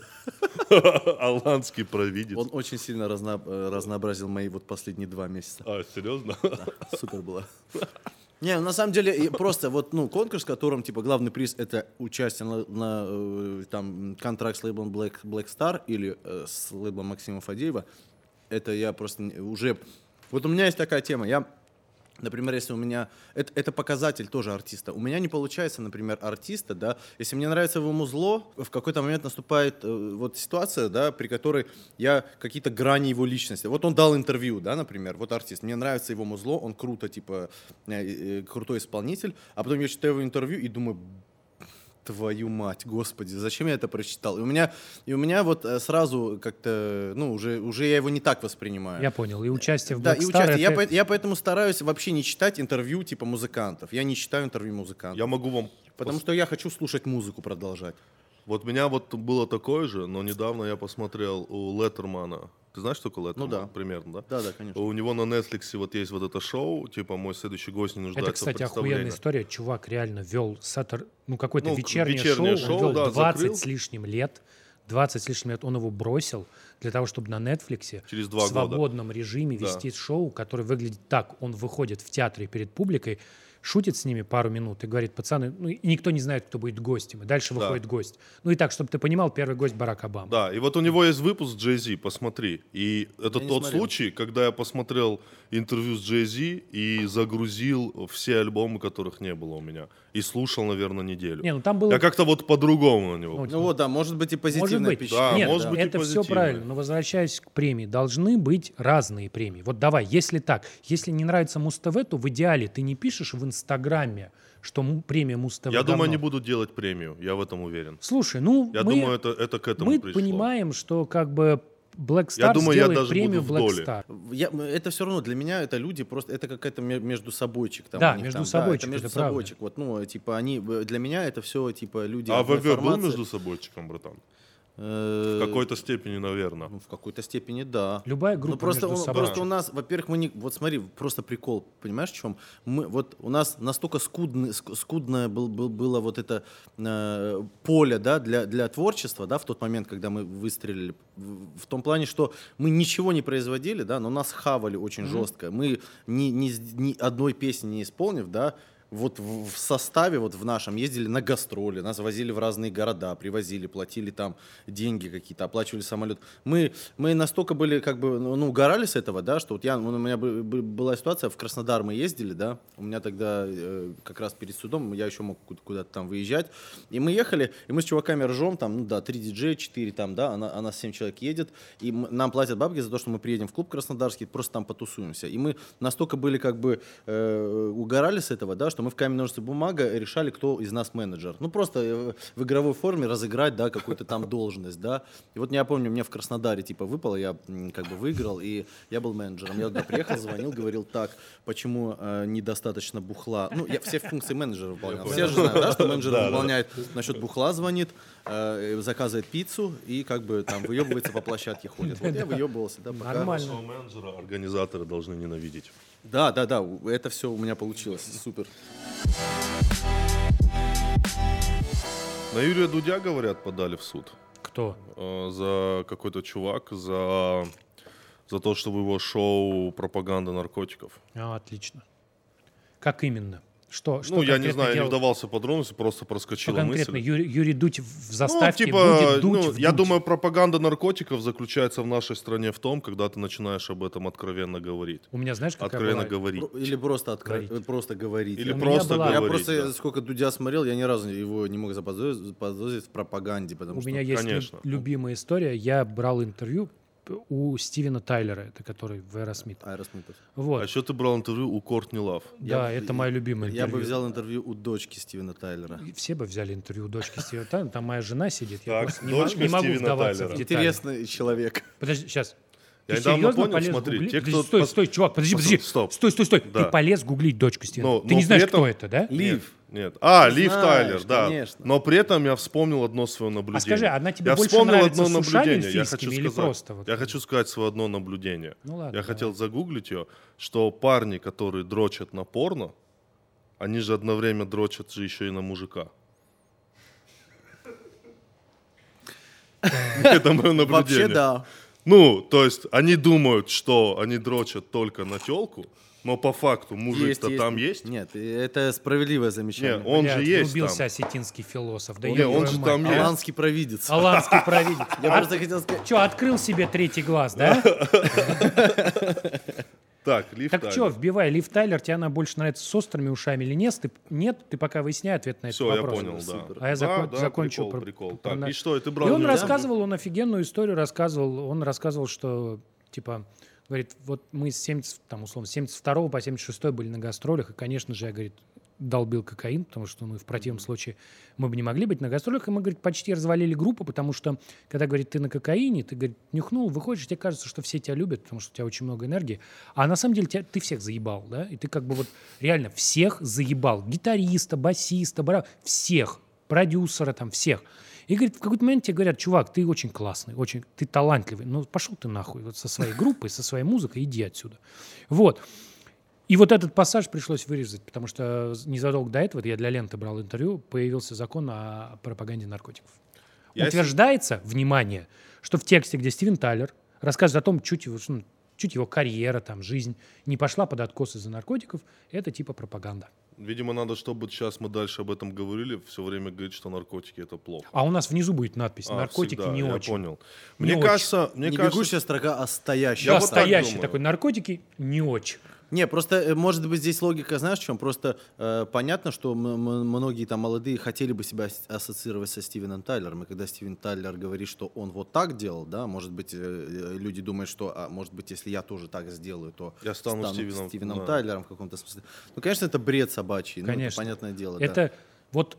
Аланский провидец. Он очень сильно э, разнообразил мои вот последние два месяца. А, серьезно? Супер было. Не, ну, на самом деле просто вот ну конкурс, в котором типа главный приз это участие на, на, э, там контракт с лейблом Black Black Star или э, с лейблом Максима Фадеева, это я просто уже вот у меня есть такая тема, я Например, если у меня... Это, это показатель тоже артиста. У меня не получается, например, артиста, да, если мне нравится его музло, в какой-то момент наступает э, вот ситуация, да, при которой я какие-то грани его личности. Вот он дал интервью, да, например, вот артист, мне нравится его музло, он круто, типа, э, э, крутой исполнитель, а потом я читаю его интервью и думаю, твою мать, господи, зачем я это прочитал? И у меня, и у меня вот э, сразу как-то, ну, уже, уже я его не так воспринимаю. Я понял. И участие в Да, Black и Star участие. Я, это- по- я поэтому стараюсь вообще не читать интервью типа музыкантов. Я не читаю интервью музыкантов. Я могу вам... Потому что я хочу слушать музыку, продолжать. Вот меня вот было такое же, но недавно я посмотрел у Леттермана. Ты знаешь, что такое Леттерман? Ну да. Примерно, да? Да, да, конечно. У него на Netflix вот есть вот это шоу, типа «Мой следующий гость не нуждается Это, кстати, в представлении». охуенная история. Чувак реально вел сатор, ну какое-то Ну, вечернее, вечернее шоу. шоу, Он вел да, 20 закрыл. с лишним лет. 20 с лишним лет он его бросил для того, чтобы на Netflix Через в два года. свободном режиме Да. вести шоу, которое выглядит так. Он выходит в театре перед публикой, шутит с ними пару минут и говорит, пацаны, ну и никто не знает, кто будет гостем. И дальше Да. выходит гость. Ну и так, чтобы ты понимал, первый гость Барак Обама. Да, и вот у него есть выпуск с Jay-Z, посмотри. И это Я тот случай, когда я посмотрел интервью с Jay-Z и загрузил все альбомы, которых не было у меня. И слушал, наверное, неделю. Не, ну там было... Я как-то вот по-другому на него. Ну, Ну вот, да, может быть и Может позитивное быть. впечатление. Нет, может быть, и это все позитивное. правильно. Но возвращаясь к премии, должны быть разные премии. Вот давай, если так, если не нравится Муз-ТВ, то в идеале ты не пишешь в Инстаграме, что премия Муз-ТВ Я думаю, говно. они будут делать премию, я в этом уверен. Слушай, ну Я мы, думаю, это, это к этому мы пришло. понимаем, что как бы Black Star Я думаю, я даже премию буду в Black доле. Star. Я, это все равно для меня это люди просто это какая-то ме- между собойчик там. Да, между там, собойчик, это между это правда. собойчик. Вот, ну типа они э, для меня это все типа люди. А ВВ был между собойчиком, братан? Э, В какой-то степени, наверное. Ну, в какой-то степени, да. Любая группа Ну, просто, между у- собой. просто у нас, во-первых, мы не... Вот смотри, просто прикол, понимаешь, в чем? Мы, вот у нас настолько скудный, ск- скудное был, был- было вот это э, поле, да, для, для творчества, да, в тот момент, когда мы выстрелили, в, в том плане, что мы ничего не производили, да, но нас хавали очень жестко. Мы ни, ни, ни одной песни не исполнив, да, вот в, составе, вот в нашем, ездили на гастроли, нас возили в разные города, привозили, платили там деньги какие-то, оплачивали самолет. Мы, мы настолько были, как бы, ну, ну, угорали с этого, да, что вот я, ну, у меня бы- бы- была ситуация, в Краснодар мы ездили, да, у меня тогда э, как раз перед судом, я еще мог ку- куда-то там выезжать, и мы ехали, и мы с чуваками ржем, там, ну да, 3 диджея, 4 там, да, она, она 7 человек едет, и нам платят бабки за то, что мы приедем в клуб краснодарский, просто там потусуемся. И мы настолько были как бы э, угорали с этого, да, что мы в камень, ножницы, бумага решали, кто из нас менеджер. Ну, просто э, в игровой форме разыграть, да, какую-то там должность, да. И вот я помню, мне в Краснодаре, типа, выпало, я как бы выиграл, и я был менеджером. Я туда приехал, звонил, говорил, так, почему э, недостаточно бухла? Ну, я все функции менеджера выполнял. Все же знают, да, что менеджер выполняет насчет бухла звонит, э, заказывает пиццу и как бы там выебывается по площадке ходит. Вот я выебывался, да, пока. Нормально. Менеджера организаторы должны ненавидеть. Да, да, да, это все у меня получилось, супер. На Юрия Дудя, говорят, подали в суд. Кто? э, за какой-то чувак, за, за то, что в его шоу пропаганда наркотиков. А, отлично. Как именно? Что, что ну, я не знаю, я делал? не вдавался в подробности, просто Что проскочила конкретно? мысль. Юрий, Юрий Дудь в Ну, заставке типа, будет дуть ну, в я думаю, пропаганда наркотиков заключается в нашей стране в том, когда ты начинаешь об этом откровенно говорить. У меня, знаешь, какая Откровенно была? говорить. Или просто, откро- Говорить. просто говорить. Или Я- У просто была- Я говорить. просто да. сколько Дудя смотрел, я ни разу его не мог заподозрить, в пропаганде, потому У что меня есть конечно. любимая история. Я брал интервью у Стивена Тайлера, это который в Aerosmith. Аэросмитов. Вот. А еще ты брал интервью у Кортни Лав. да, Я- это мое любимое Я бы взял интервью у дочки Стивена Тайлера. И Все бы взяли интервью у дочки Стивена Тайлера. Там моя жена сидит. Я Так, просто не, мо- дочка не могу Стивена Тайлера. Интересный человек. Подожди, сейчас. Я Ты недавно серьезно понял, полез смотри, гуглить? те, Подожди, кто стой, пос- стой, чувак, подожди, подожди. стоп. Стой, стой, стой. Да. Ты полез гуглить дочку Стивена. Но- Ты но не знаешь, этом- кто это, да? Лив. Нет. А, Лив Знаешь, Тайлер, да. конечно. Но при этом я вспомнил одно свое наблюдение. А скажи, она тебе я больше вспомнил нравится одно с наблюдение. Я хочу или сказать, просто вот? я хочу сказать свое одно наблюдение. Ну ладно, я давай. хотел загуглить ее, что парни, которые дрочат на порно, они же одновременно дрочат же еще и на мужика. Это мое наблюдение. Вообще да. Ну, то есть они думают, что они дрочат только на телку, но по факту мужик-то там есть. Нет, и это справедливое Не, замечание. он Блядь, же есть врубился там. осетинский философ. Да Не, я он же мать. там есть. Аланский провидец. Аланский провидец. Я А просто хотел сказать... Что, открыл себе третий глаз, да? Так, Лив Так что, вбивай, Лив Тайлер, тебе она больше нравится с острыми ушами или нет? Ты, нет, ты пока выясняй ответ на этот Все, я вопрос. понял, да. Супер. А я Да, закон- да, закончу прикол, про- прикол. про Так, наш- и что, и ты И брал он нельзя? рассказывал, он офигенную историю рассказывал. Он рассказывал, что, типа, говорит, вот мы с 70, там, условно, с 72 по 76 были на гастролях, и, конечно же, я, говорит, долбил кокаин, потому что мы в противном случае мы бы не могли быть на гастролях, и мы, говорит, почти развалили группу, потому что, когда, говорит, ты на кокаине, ты, говорит, нюхнул, выходишь, тебе кажется, что все тебя любят, потому что у тебя очень много энергии, а на самом деле тебя, ты всех заебал, да, и ты как бы вот реально всех заебал, гитариста, басиста, бра... всех, продюсера там, всех. И, говорит, в какой-то момент тебе говорят, чувак, ты очень классный, очень, ты талантливый, ну пошел ты нахуй вот со своей группой, со своей музыкой, иди отсюда. Вот. И вот этот пассаж пришлось вырезать, потому что незадолго до этого, я для ленты брал интервью, появился закон о пропаганде наркотиков. Я Утверждается, внимание, что в тексте, где Стивен Тайлер рассказывает о том, чуть его, ну, чуть его карьера, там, жизнь не пошла под откос из-за наркотиков, это типа пропаганда. Видимо, надо, чтобы сейчас мы дальше об этом говорили, все время говорить, что наркотики это плохо. А у нас внизу будет надпись А, «Наркотики всегда, не я очень». понял. Не Мне очень. кажется, мне не кажется, бегущая строка, а стоящая. Да, вот так настоящий думаю. такой «наркотики не очень». Не, просто, э, может быть, здесь логика, знаешь, в чем? Просто э, понятно, что м- м- многие там молодые хотели бы себя ас- ассоциировать со Стивеном Тайлером, и когда Стивен Тайлер говорит, что он вот так делал, да, может быть, э, э, люди думают, что, а, может быть, если я тоже так сделаю, то Я стану Стивеном, да. Тайлером в каком-то смысле. Ну, конечно, это бред собачий, ну, это Конечно. понятное дело. да. Это вот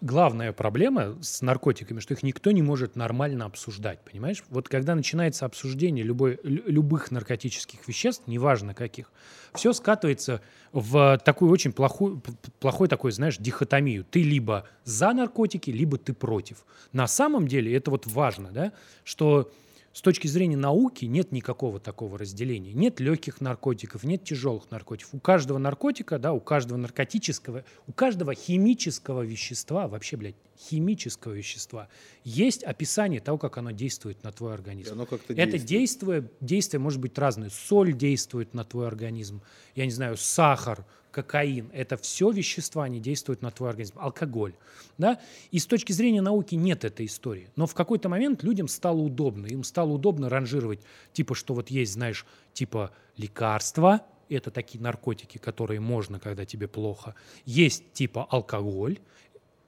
главная проблема с наркотиками, что их никто не может нормально обсуждать, понимаешь? Вот когда начинается обсуждение любой, лю- любых наркотических веществ, неважно каких, все скатывается в такую очень плохую, плохой такой, знаешь, дихотомию. Ты либо за наркотики, либо ты против. На самом деле это вот важно, да, что с точки зрения науки нет никакого такого разделения. Нет легких наркотиков, нет тяжелых наркотиков. У каждого наркотика, да, у каждого наркотического, у каждого химического вещества, вообще, блядь, химического вещества, есть описание того, как оно действует на твой организм. И оно как-то Это действует. действие, действие может быть разное. Соль действует на твой организм, я не знаю, сахар, кокаин. Это все вещества, они действуют на твой организм. Алкоголь. Да? И с точки зрения науки нет этой истории. Но в какой-то момент людям стало удобно. Им стало удобно ранжировать, типа, что вот есть, знаешь, типа лекарства, это такие наркотики, которые можно, когда тебе плохо. Есть типа алкоголь,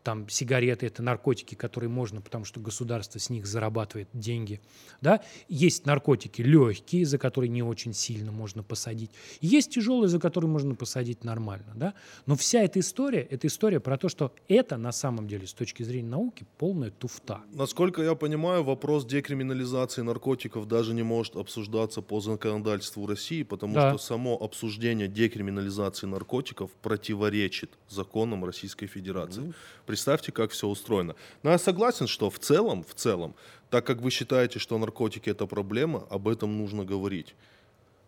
там сигареты это наркотики, которые можно, потому что государство с них зарабатывает деньги, да. Есть наркотики легкие, за которые не очень сильно можно посадить. Есть тяжелые, за которые можно посадить нормально, да. Но вся эта история, это история про то, что это на самом деле с точки зрения науки полная туфта. Насколько я понимаю, вопрос декриминализации наркотиков даже не может обсуждаться по законодательству России, потому Да. что само обсуждение декриминализации наркотиков противоречит законам Российской Федерации. Представьте, как все устроено. Но я согласен, что в целом, в целом, так как вы считаете, что наркотики это проблема, об этом нужно говорить.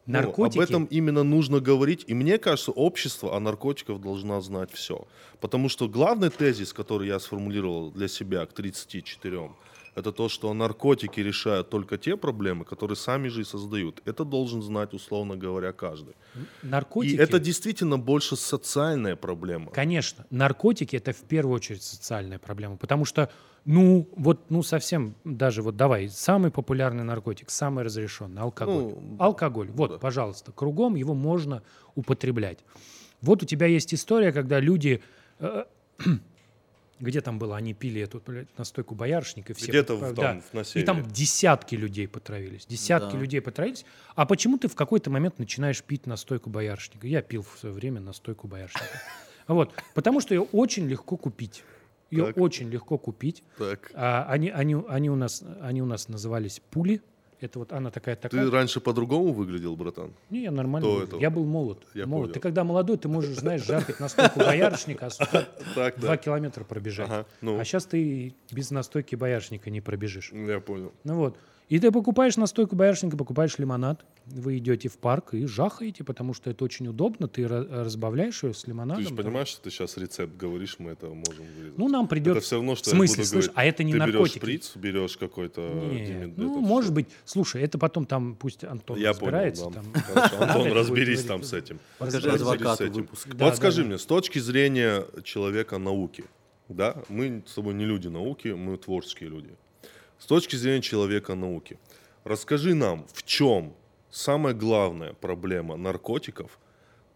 Ну, Наркотики. об этом именно нужно говорить. И мне кажется, общество о наркотиках должна знать все. Потому что главный тезис, который я сформулировал для себя к 34, это то, что наркотики решают только те проблемы, которые сами же и создают. Это должен знать, условно говоря, каждый. Наркотики. И это действительно больше социальная проблема. Конечно, наркотики это в первую очередь социальная проблема, потому что, ну, вот, ну, совсем даже вот давай, самый популярный наркотик, самый разрешенный, алкоголь. Ну, алкоголь, вот, да. пожалуйста, кругом его можно употреблять. Вот у тебя есть история, когда люди, э, где там было, они пили эту блядь, настойку боярышника, и все Где-то в- да. там, на и там десятки людей потравились, десятки Да. людей потравились. А почему ты в какой-то момент начинаешь пить настойку боярышника? Я пил в свое время настойку боярышника. Вот, потому что ее очень легко купить. Ее Так. очень легко купить. Так. А они, они, они, у нас, они у нас назывались пули. Это вот она такая такая. Ты раньше по-другому выглядел, братан? Не, я нормально. До этого. Я был молод. Я молод. понял. Ты когда молодой, ты можешь, знаешь, жаркать настойку боярышника, а два километра пробежать. Ну. А сейчас ты без настойки боярышника не пробежишь. Я понял. Ну вот. И ты покупаешь настойку боярышника, покупаешь лимонад, вы идете в парк и жахаете, потому что это очень удобно, ты ра- разбавляешь ее с Ты лимонадом. же там. понимаешь, что ты сейчас рецепт говоришь, мы это можем вырезать. Ну, нам придется... Это все равно, что В смысле, я буду слышь, говорить, а это не ты наркотики. берешь шприц, берешь какой-то... Нет, ну, может всё. быть. Слушай, это потом там пусть Антон Я разбирается. понял, там. Хорошо, Антон, разберись там с этим. Покажи адвокату с этим. выпуск. Вот скажи мне, с точки зрения человека науки, да, мы с тобой не люди науки, мы творческие люди. С точки зрения человека науки, расскажи нам, в чем самая главная проблема наркотиков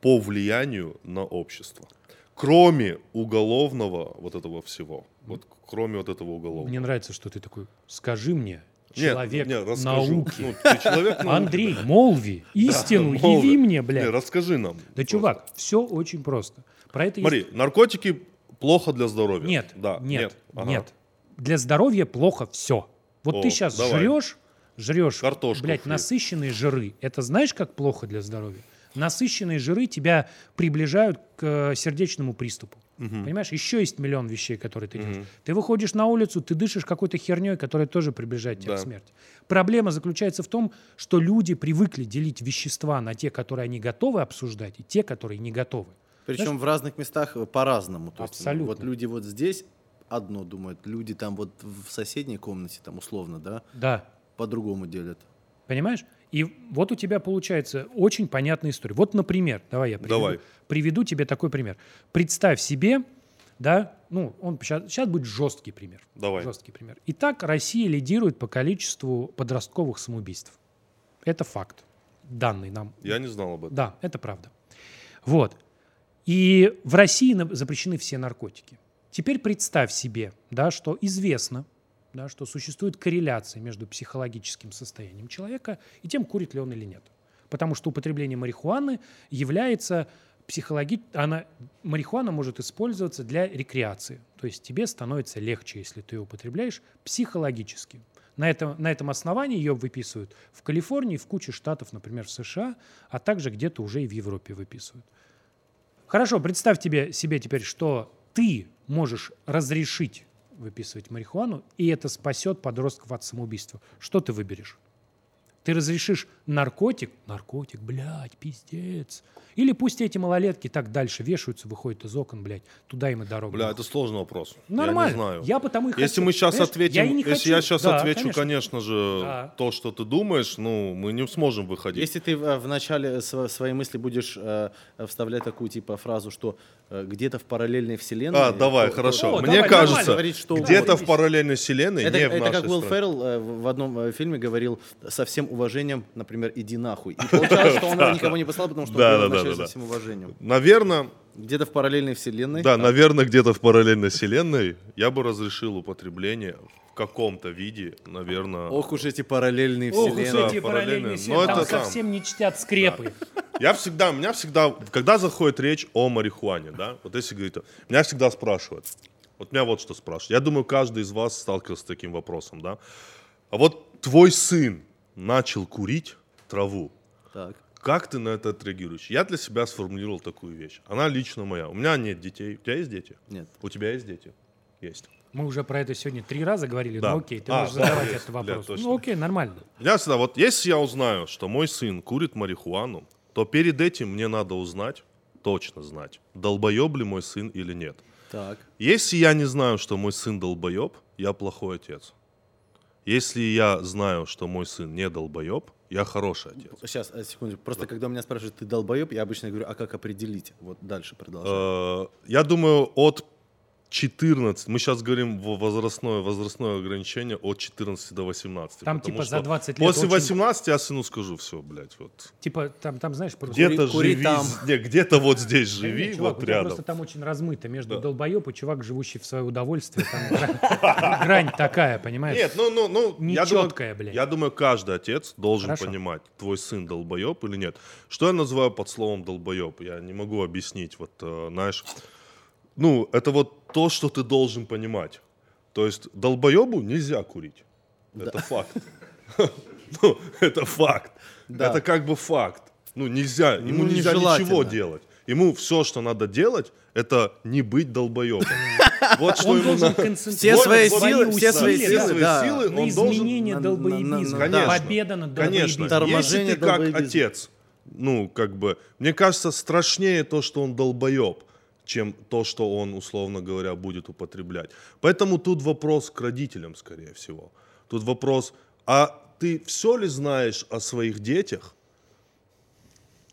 по влиянию на общество? Кроме уголовного вот этого всего. Вот кроме вот этого уголовного. Мне нравится, что ты такой, скажи мне, Нет, человек нет, расскажу. науки. Ну, ты человек науки. Андрей, молви, истину, Молви. яви мне, Не, блядь. расскажи нам. Да, просто. чувак, все очень просто. Про это есть Смотри, наркотики плохо для здоровья. Нет, да, нет, Ага. нет. Для здоровья плохо все. Вот О, ты сейчас давай. жрешь, жрешь, Картошку блядь, фри. насыщенные жиры. Это знаешь, как плохо для здоровья? Насыщенные жиры тебя приближают к э, сердечному приступу. Понимаешь, еще есть миллион вещей, которые ты делаешь. Ты выходишь на улицу, ты дышишь какой-то херней, которая тоже приближает тебя Да. к смерти. Проблема заключается в том, что люди привыкли делить вещества на те, которые они готовы обсуждать, и те, которые не готовы. Причем в разных местах э, по-разному. То есть, Абсолютно. Вот люди вот здесь одно думают, люди там вот в соседней комнате, там условно, да, Да, по-другому делят. Понимаешь? И вот у тебя получается очень понятная история. Вот, например, давай я приведу, Давай. приведу тебе такой пример. Представь себе, да, ну, он сейчас, сейчас будет жесткий пример. Давай. Жесткий пример. Итак, Россия лидирует по количеству подростковых самоубийств. Это факт. Данный нам. Я не знал об этом. Да, это правда. Вот. И в России запрещены все наркотики. Теперь представь себе, да, что известно, да, что существует корреляция между психологическим состоянием человека и тем, курит ли он или нет. Потому что употребление марихуаны является психологи... Она... Марихуана может использоваться для рекреации. То есть тебе становится легче, если ты ее употребляешь психологически. На этом, на этом основании ее выписывают в Калифорнии, в куче штатов, например, в США, а также где-то уже и в Европе выписывают. Хорошо, представь тебе, себе теперь, что ты можешь разрешить выписывать марихуану, и это спасет подростков от самоубийства. Что ты выберешь? Ты разрешишь наркотик? Наркотик, блядь, пиздец. Или пусть эти малолетки так дальше вешаются, выходят из окон, блядь, туда им и дорога. Бля, это сложный вопрос. Нормально. Я не знаю. Я потому и Если хочу. мы сейчас ответим, я если хочу. я сейчас Да, отвечу, конечно. конечно, же, Да. то, что ты думаешь, ну, мы не сможем выходить. Если ты э, в начале сво- своей мысли будешь э, вставлять такую типа фразу, что э, где-то в параллельной вселенной... А, давай, то- хорошо. О, Мне давай, кажется. Говорить, что где-то в параллельной вселенной, Это, не в это как Уилл. Феррелл э, в одном э, фильме говорил со всем уважением, например, иди нахуй. И получалось, что он никого не послал, потому что он да, со всем уважением. Наверное, Где-то в параллельной вселенной. Да, наверное, где-то в параллельной вселенной я бы разрешил употребление в каком-то виде, наверное. Ох уж эти параллельные Ох, уж вселенные. эти Да, параллельные параллельно. вселенные. Там это там. совсем не чтят скрепы. Я всегда, у меня всегда, когда заходит речь о марихуане, да, вот если говорить, меня всегда спрашивают, вот меня вот что спрашивают. Я думаю, каждый из вас сталкивался с таким вопросом, да. А вот твой сын начал курить траву, Так. Как ты на это отреагируешь? Я для себя сформулировал такую вещь. Она лично моя. У меня нет детей. У тебя есть дети? Нет. У тебя есть дети? Есть. Мы уже про это сегодня три раза говорили, Да. ну окей, ты А, можешь да, задавать есть, этот вопрос. точно. Ну окей, нормально. Я всегда, вот если я узнаю, что мой сын курит марихуану, то перед этим мне надо узнать, точно знать, долбоеб ли мой сын или нет. Так. Если я не знаю, что мой сын долбоеб, я плохой отец. Если я знаю, что мой сын не долбоеб, я хороший отец. Сейчас, э, секунду. Просто когда меня спрашивают, ты долбоеб, я обычно говорю, а как определить? Вот дальше продолжай. Э, Я думаю, от 14, мы сейчас говорим возрастное, возрастное ограничение от 14 до 18. Там типа за что 20 лет После очень- 18 я сыну скажу, все, блядь, вот. Типа, там, там знаешь, просто... Где-то кури живи, там. не, где-то вот здесь Да живи, нет, чувак, вот рядом. просто там очень размыто между долбоеб и чувак, живущий в свое удовольствие. Там грань- такая, понимаешь? Нет, ну, ну, ну, я думаю, Нечёткая, блядь. я думаю, каждый отец должен понимать, твой сын долбоеб или нет. Что я называю под словом долбоеб? Я не могу объяснить, вот, э, знаешь, ну, это вот то, что ты должен понимать. То есть долбоебу нельзя курить. Это факт. Ну, это факт. Да. Это как бы факт. Ну, нельзя, ему Ну, нельзя нежелательно. ничего делать. Ему все, что надо делать, это не быть долбоебом. Вот что Он ему должен концентрировать Все свои силы, все свои силы, да. силы он должен изменение на- на- долбоебизма. Конечно. Победа над Конечно. долбоебизмом. Торможение Если ты как отец, ну, как бы, мне кажется, страшнее то, что он долбоеб, чем то, что он, условно говоря, будет употреблять. Поэтому тут вопрос к родителям, скорее всего. Тут вопрос, а ты все ли знаешь о своих детях,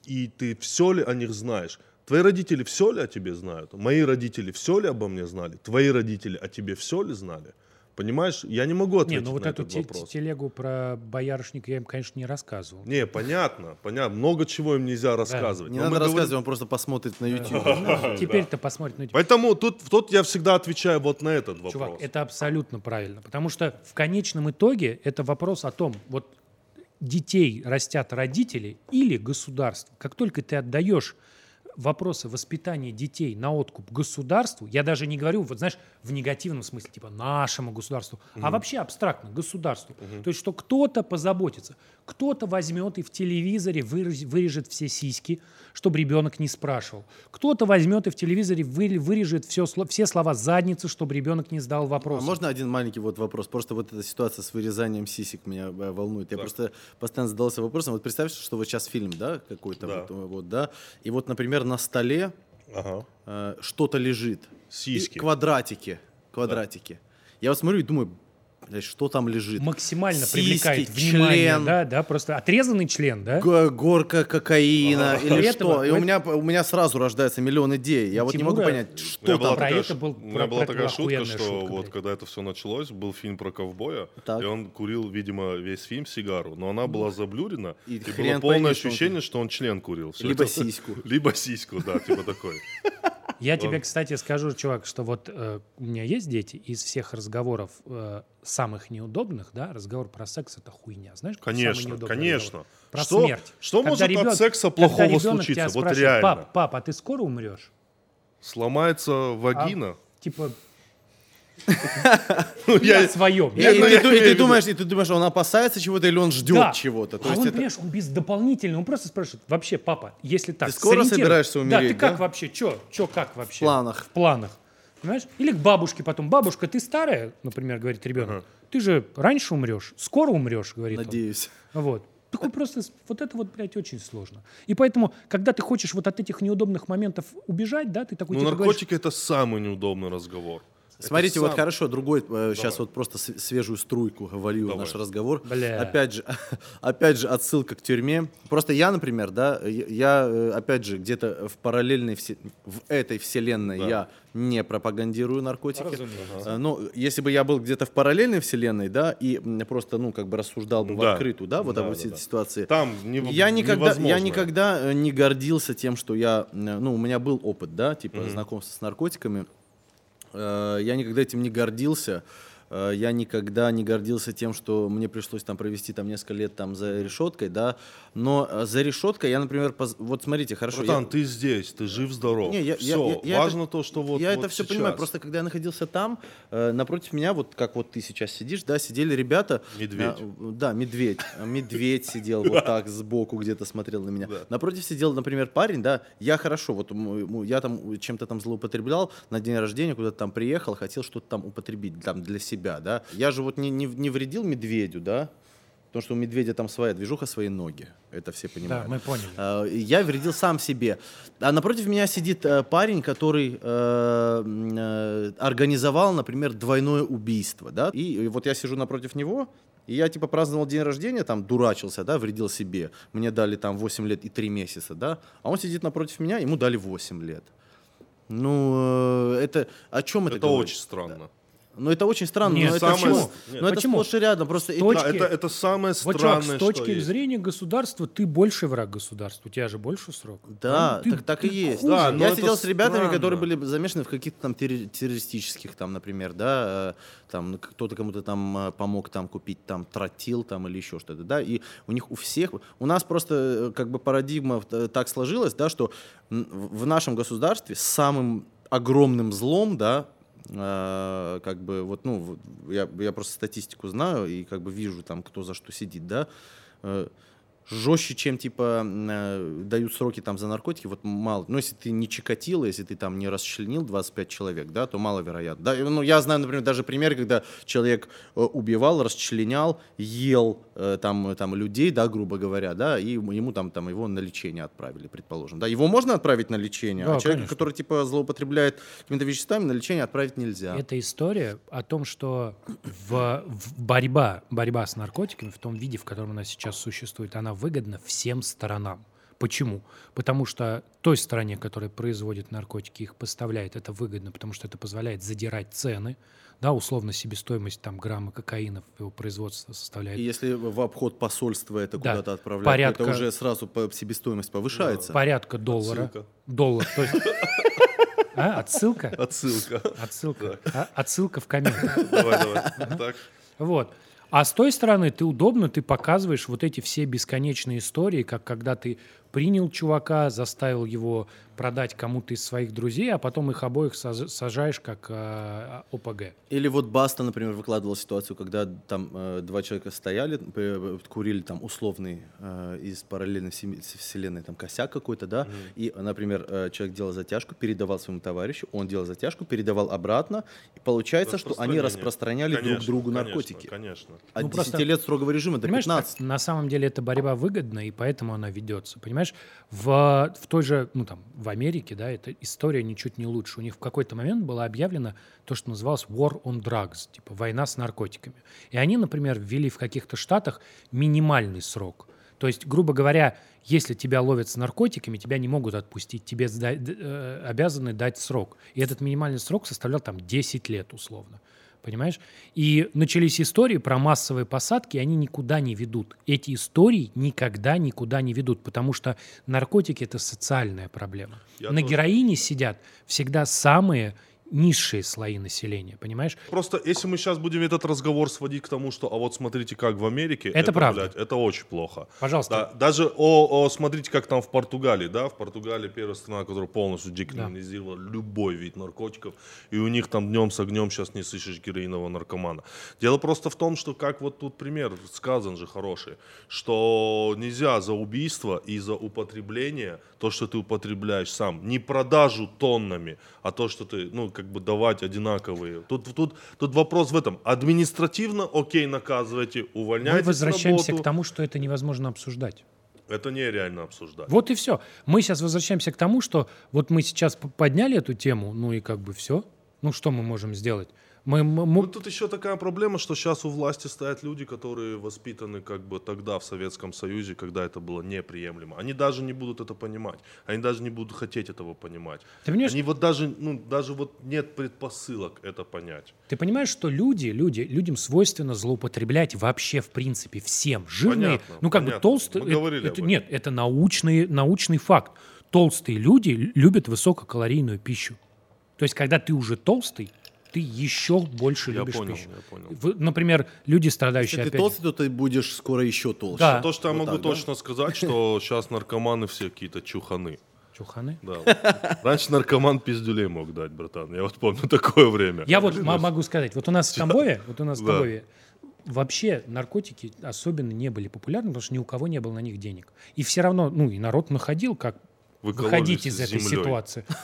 и ты все ли о них знаешь? Твои родители все ли о тебе знают? Мои родители все ли обо мне знали? Твои родители о тебе все ли знали? Понимаешь, я не могу Не, ответить ну вот на эту этот те- вопрос. телегу про боярышника я им, конечно, не рассказывал. Не, понятно, понятно. Много чего им нельзя рассказывать. Не Но надо мы говорим- рассказывать, он просто посмотрит на YouTube. Ну, Теперь-то посмотрит на тебя. Поэтому тут, тут я всегда отвечаю вот на этот вопрос. Чувак, это абсолютно правильно. Потому что в конечном итоге это вопрос о том, вот детей растят родители или государство. Как только ты отдаешь вопросы воспитания детей на откуп государству, я даже не говорю, вот знаешь, в негативном смысле, типа нашему государству, а вообще абстрактно, государству. То есть, что кто-то позаботится, кто-то возьмет и в телевизоре вырежет все сиськи, чтобы ребенок не спрашивал. Кто-то возьмет и в телевизоре вы- вырежет все, все слова задницы, чтобы ребенок не задал А вопрос. можно один маленький вот вопрос? Просто вот эта ситуация с вырезанием сисек меня э, волнует. Я просто постоянно задался вопросом. Вот представь, что вот сейчас фильм, да, какой-то Да. вот, э, вот, да, и вот, например, на столе Ага. э, что-то лежит. Сиськи. И квадратики, квадратики. Я вот смотрю и думаю, блядь, что там лежит? Максимально Сиськи, привлекает внимание, член. да, да, просто отрезанный член, да? Горка кокаина или При что? этом- И у меня, у меня сразу рождается миллион идей. Я вот не могу Тимура- понять, что была там. Про такая, ш- был- у меня про- была про такая шутка, что шутка, вот блядь. когда это все началось, был фильм про ковбоя, Так. и он курил, видимо, весь фильм сигару, но она была заблюрена, И и, было полное пойми, что он ощущение, что он член курил. Всё Либо это- сиську. Либо сиську, да, типа такой. Я тебе, кстати, скажу, чувак, что вот э, у меня есть дети, из всех разговоров э, самых неудобных, да, разговор про секс это хуйня, знаешь? Конечно, конечно. разговор? Про Что- смерть. что Когда может от ребёнок- секса плохого случиться? тебя Вот реально. Пап, пап, а ты скоро умрешь? Сломается вагина. Типа, Ну, я своем. И, ну, ты, и ты думаешь, и ты думаешь, он опасается чего-то или он ждет Да. чего-то. То а он, понимаешь, он без дополнительного, он просто спрашивает, вообще, папа, если так, Ты скоро собираешься Да, умереть, ты как да? вообще, чё, чё, как вообще? В планах. В планах. Понимаешь? Или к бабушке потом. Бабушка, ты старая, например, говорит ребенок. Ты же раньше умрешь, скоро умрешь, говорит он. Надеюсь. Вот. Такой просто, вот это вот, блядь, очень сложно. И поэтому, когда ты хочешь вот от этих неудобных моментов убежать, да, ты такой Ну, типа говоришь, наркотики это самый неудобный разговор. Смотрите, сам- вот хорошо, другой, э, сейчас вот просто свежую струйку волью в Давай. наш разговор. Бля. Опять же, опять же, отсылка к тюрьме. Просто я, например, да, я, я, э, опять же, где-то в параллельной, все- в этой вселенной я не пропагандирую наркотики. Разумеется. Э, Но если бы я был где-то в параллельной вселенной, да, и просто, ну, как бы рассуждал бы в Да. открытую, да, вот Да, об да, этой да. ситуации. Там не, Я никогда, я невозможно. никогда э, не гордился тем, что я, э, ну, у меня был опыт, да, типа знакомства с наркотиками. Э, Я никогда этим не гордился. Э, Я никогда не гордился тем, что мне пришлось там провести там несколько лет там за решеткой, да. Но э, за решеткой я, например, поз- вот смотрите, хорошо. Братан, я- ты здесь, ты жив-здоров. не, я, Все, я- я важно это- то, что вот Я вот это все сейчас. понимаю. Просто когда я находился там, э, напротив меня, вот как вот ты сейчас сидишь, да, сидели ребята. Медведь. э, да, медведь. Медведь сидел вот так сбоку, где-то смотрел на меня. Напротив сидел, например, парень, да, я хорошо, вот я там чем-то там злоупотреблял на день рождения, куда-то там приехал, хотел что-то там употребить там для себя, да. Я же вот не, не, не вредил медведю, да, потому что у медведя там своя движуха, свои ноги. Это все понимают. Да, мы поняли. Э, Я вредил сам себе. А напротив меня сидит э, парень, который э, э, организовал, например, двойное убийство, да. И, вот я сижу напротив него, и я типа праздновал день рождения, там дурачился, да, вредил себе. Мне дали там 8 лет и 3 месяца, да. А он сидит напротив меня, ему дали 8 лет. Ну, это о чем это? Это говорит? очень странно. Ну, это очень странно. Нет, но это, самое- почему? Нет. но это Почему? сплошь и рядом. Просто эти- точки- Да, это, это самое Вот, чувак, странное, с точки что есть. зрения государства ты больше враг государства. У тебя же больше срок. Да, Ну, ты- так, так и есть. хуже. Да, но я сидел с ребятами, странно. которые были замешаны в каких-то там террористических, там, например, да, э, там кто-то кому-то там э, помог там купить там тротил там или еще что-то, да, и у них у всех, у нас просто э, как бы парадигма так сложилась, да, что в нашем государстве самым огромным злом, да, э, как бы вот, ну, я, я просто статистику знаю и как бы вижу там, кто за что сидит, да, э, жестче, чем типа э, дают сроки там за наркотики, вот мало. Ну, если ты не чикатило, если ты там не расчленил 25 человек, да, то маловероятно. Да, ну, я знаю, например, даже пример, когда человек убивал, расчленял, ел там, э, там людей, да, грубо говоря, да, и ему ему там, там его на лечение отправили, предположим. Да, его можно отправить на лечение, Да, а человека, конечно. который типа злоупотребляет какими-то веществами, на лечение отправить нельзя. Это история о том, что в, в борьба, борьба с наркотиками в том виде, в котором она сейчас существует, она выгодна всем сторонам. Почему? Потому что той стороне, которая производит наркотики, их поставляет, это выгодно, потому что это позволяет задирать цены. Да, условно себестоимость там грамма кокаина его производстве составляет И если в обход посольства это Да, куда-то отправляют, порядка- это уже сразу по- себестоимость повышается. порядка доллара. Отсылка. Доллар. То есть... А, отсылка? Отсылка. Отсылка. А, отсылка в комментах. Давай, давай. Так. Вот. А с той стороны ты удобно, ты показываешь вот эти все бесконечные истории, как когда ты принял чувака, заставил его продать кому-то из своих друзей, а потом их обоих саж- сажаешь как а, ОПГ. Или вот Баста, например, выкладывал ситуацию, когда там э, два человека стояли, э, курили там условный э, из параллельной вселенной там косяк какой-то, да, и, например, э, человек делал затяжку, передавал своему товарищу, он делал затяжку, передавал обратно, и получается, что они распространяли друг Конечно, другу конечно, наркотики. Конечно. От Ну, 10 просто- лет строгого режима до Понимаешь, 15. на самом деле эта борьба выгодна, и поэтому она ведется. Понимаешь, в, в той же, ну там, в Америке, да, эта история ничуть не лучше. У них в какой-то момент было объявлено то, что называлось war on drugs, типа война с наркотиками. И они, например, ввели в каких-то штатах минимальный срок. То есть, грубо говоря, если тебя ловят с наркотиками, тебя не могут отпустить, тебе сда- э, обязаны дать срок. И этот минимальный срок составлял там 10 лет условно. Понимаешь? И начались истории про массовые посадки, и они никуда не ведут. Эти истории никогда никуда не ведут, потому что наркотики – это социальная проблема. Я На тоже. героине сидят всегда самые низшие слои населения, понимаешь? Просто если мы сейчас будем этот разговор сводить к тому, что, а вот смотрите, как в Америке, Это правда. блядь, это очень плохо. Пожалуйста. Да, даже о, о, смотрите, как там в Португалии, да, в Португалии первая страна, которая полностью декриминализировала любой вид наркотиков, и у них там днем с огнем сейчас не слышишь героинового наркомана. Дело просто в том, что как вот тут пример сказан же хороший, что нельзя за убийство и за употребление то, что ты употребляешь сам, не продажу тоннами, а то, что ты, ну, как бы давать одинаковые. Тут, тут, тут вопрос в этом. Административно, окей, наказывайте, увольняйте Мы возвращаемся с работы. к тому, что это невозможно обсуждать. Это нереально обсуждать. Вот и все. Мы сейчас возвращаемся к тому, что вот мы сейчас подняли эту тему, ну и как бы все. Ну, что мы можем сделать? Мы, мы- Ну, тут еще такая проблема, что сейчас у власти стоят люди, которые воспитаны как бы тогда в Советском Союзе, когда это было неприемлемо. Они даже не будут это понимать. Они даже не будут хотеть этого понимать. Ты понимаешь- Они вот даже, ну, даже вот нет предпосылок это понять. Ты понимаешь, что люди, люди, людям свойственно злоупотреблять вообще в принципе всем. Жирные, Понятно, ну как бы понятно. толстые. Мы говорили об этом. нет, это научный, научный факт. Толстые люди любят высококалорийную пищу. То есть, когда ты уже толстый, ты еще больше Я любишь понял, пищу. я понял. В- например, люди, страдающие Если ты опять- толстый, то ты будешь скоро еще толще. Да. То, что я Вот могу так, да? точно сказать, что сейчас наркоманы все какие-то чуханы. Чуханы. Да. Раньше наркоман пиздюлей мог дать, братан. Я вот помню такое время. Я вот м- могу сказать, вот у нас в Тамбове, вот у нас в Да. Тамбове вообще наркотики особенно не были популярны, потому что ни у кого не было на них денег. И все равно, ну, и народ находил, как выходить из этой землей. ситуации.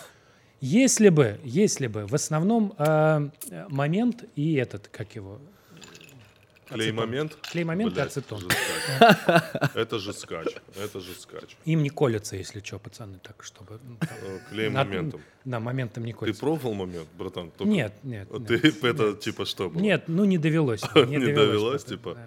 Если бы, если бы, в основном э, момент и этот, как его, Клей момент. Клей момент и ацетон. Это же скач. Это же скач. им не колется, если что, пацаны, так чтобы... ну, Э, Клей на- моментом. Да, моментом не Ты колется. пробовал момент, братан? Только- Нет, нет, Вот нет. Ты это типа что было? Нет, ну не довелось. Не довелось, типа?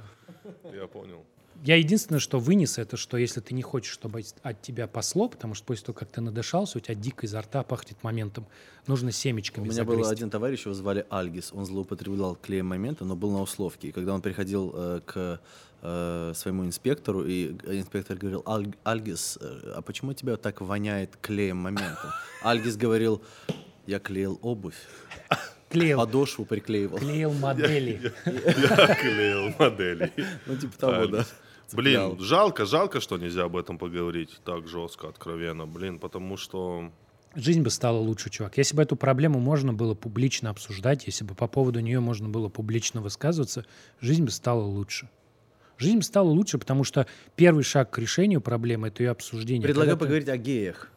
да. Я понял. Я единственное, что вынес, это что если ты не хочешь, чтобы от тебя пасло, потому что после того, как ты надышался, у тебя дико изо рта пахнет моментом, нужно У семечками меня был загрызть. один товарищ, его звали Альгис. Он злоупотреблял клеем момента, но был на условке. И когда он приходил э, к э, своему инспектору, и инспектор говорил, «Аль- Альгис, э, а почему тебя так воняет клеем момента? Альгис говорил, я клеил обувь, Клеил, подошву приклеивал. клеил модели. Я клеил модели. Ну, типа того, да. Блин, жалко, жалко, что нельзя об этом поговорить так жестко, откровенно, блин, потому что Жизнь бы стала лучше, чувак. Если бы эту проблему можно было публично обсуждать, если бы по поводу нее можно было публично высказываться, жизнь бы стала лучше. Жизнь бы стала лучше, потому что первый шаг к решению проблемы – это ее обсуждение. Предлагаю Когда ты- поговорить о геях.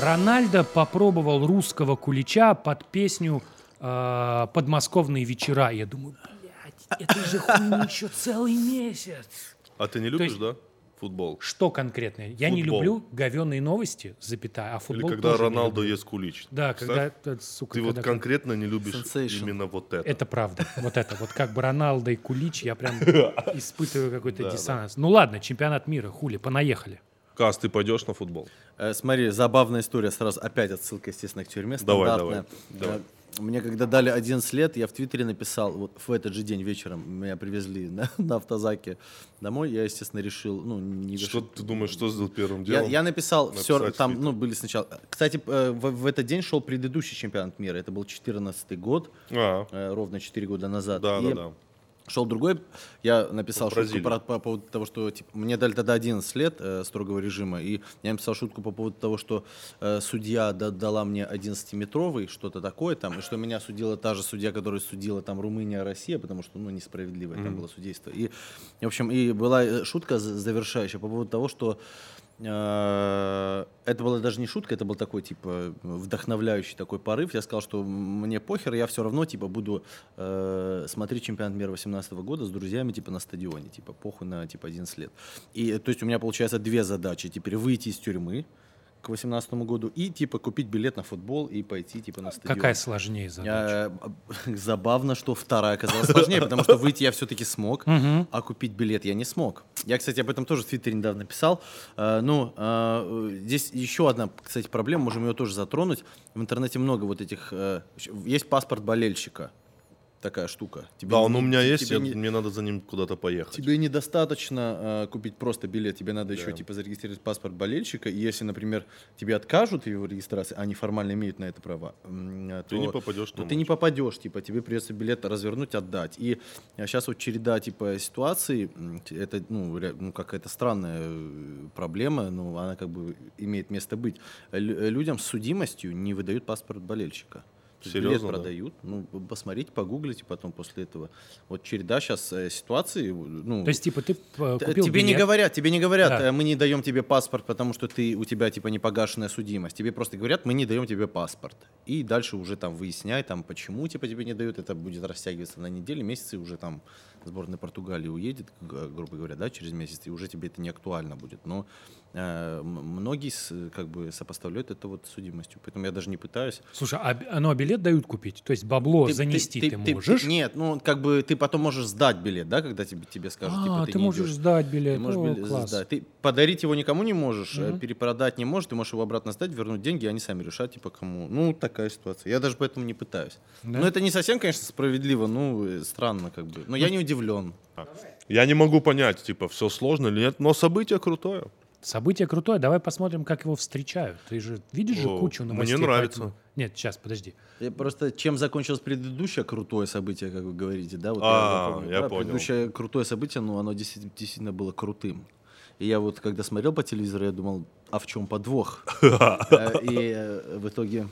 Рональдо попробовал русского кулича под песню э, «Подмосковные вечера». Я думаю, блядь, это же хуйня еще целый месяц. А ты не любишь, есть- да, футбол? Что конкретно? Я не Футбол. люблю говеные новости, запятая, а Или футбол когда тоже не Роналдо люблю. ест кулич? Да, Представь, когда, э, сука, Ты вот когда- конкретно не любишь Sensation. именно вот это. Это правда. Вот это. Вот как бы Роналдо и Кулич, я прям испытываю какой-то диссонанс. Ну ладно, чемпионат мира, хули, понаехали. Кас, ты пойдешь на футбол? Э, Смотри, забавная история сразу. Опять отсылка, естественно, к тюрьме. Давай, стандартная. давай, давай. Мне когда дали 11 лет, я в Твиттере написал, вот в этот же день вечером меня привезли на, на автозаке домой, я, естественно, решил, ну, не Что вешать. ты думаешь, что сделал первым Я, делом? я написал все, написать там, ну, были сначала... Кстати, э, в, в этот день шел предыдущий чемпионат мира, это был 14 год, А, э, ровно 4 года назад. да, И да, да. Шел другой, я написал В шутку про- по поводу того, что типа, мне дали тогда 11 лет э, строгого режима, и я написал шутку по поводу того, что э, судья да- дала мне 11-метровый, что-то такое там, и что меня судила та же судья, которая судила там Румыния, Россия, потому что, ну, несправедливое там было судейство. И, в общем, и была э, шутка завершающая по поводу того, что это была даже не шутка, это был такой, типа, вдохновляющий такой порыв. Я сказал, что мне похер, я все равно, типа, буду э, смотреть чемпионат мира 18 года с друзьями, типа, на стадионе, типа, похуй на, типа, 11 лет. И, то есть, у меня, получается, две задачи. Теперь выйти из тюрьмы к 18 году и, типа, купить билет на футбол и пойти, типа, на стадион. Какая сложнее задача? Э, Забавно, что вторая оказалась сложнее, потому что выйти я все-таки смог, а купить билет я не смог. Я, кстати, об этом тоже в Твиттере недавно писал. Э, Ну, э, здесь еще одна, кстати, проблема, можем ее тоже затронуть. В интернете много вот этих... Есть паспорт болельщика. Такая штука. Тебе Да, он не- у меня есть, я- не- мне надо за ним куда-то поехать. Тебе недостаточно э, купить просто билет, тебе надо еще типа зарегистрировать паспорт болельщика. И если, например, тебе откажут в его регистрации, они формально имеют на это права, м, э, Ты то, не попадешь то на ты не попадешь, типа тебе придется билет развернуть, отдать. И сейчас вот череда типа ситуаций, это ну, ну какая-то странная э, проблема, но она как бы имеет место быть. Лю- э, Людям с судимостью не выдают паспорт болельщика. Билет Серьезно, да? продают. Ну, посмотрите, погуглите потом после этого. Вот череда сейчас ситуации. Ну, То есть, типа, ты э, купил тебе не билет, говорят, тебе не говорят, Да. э, мы не даем тебе паспорт, потому что ты у тебя типа непогашенная судимость. Тебе просто говорят, мы не даем тебе паспорт. И дальше уже там выясняй, там почему типа тебе не дают, это будет растягиваться на недели, месяцы уже там сборная Португалии уедет, грубо говоря, да, через месяц, и уже тебе это не актуально будет. Но э, многие с- как бы сопоставляют это вот с судимостью, поэтому я даже не пытаюсь. Слушай, а, ну, а билет дают купить? То есть бабло Ты- занести ты, ты- можешь? нет, ну как бы ты потом можешь сдать билет, да, когда тебе, тебе скажут, а, типа ты, ты, не можешь идешь. сдать билет. Ты можешь О, билет класс. сдать. Ты подарить его никому не можешь, э, перепродать не можешь, ты можешь его обратно сдать, вернуть деньги, и они сами решат, типа, кому. Ну, такая ситуация. Я даже поэтому не пытаюсь. Да? Ну, это не совсем, конечно, справедливо, ну, э, странно как бы. Но я не удивлен. Я не могу понять, типа, все сложно или нет, но событие крутое. Событие крутое, давай посмотрим, как его встречают. Ты же видишь же О, кучу мне новостей. нравится. поэтому- Нет, сейчас, подожди. Я просто чем закончилось предыдущее крутое событие, как вы говорите, да? Вот А, помню, я да, понял. Предыдущее крутое событие, ну, оно действительно, действительно было крутым. И я вот, когда смотрел по телевизору, я думал, а в чем подвох? Э, И э, в итоге,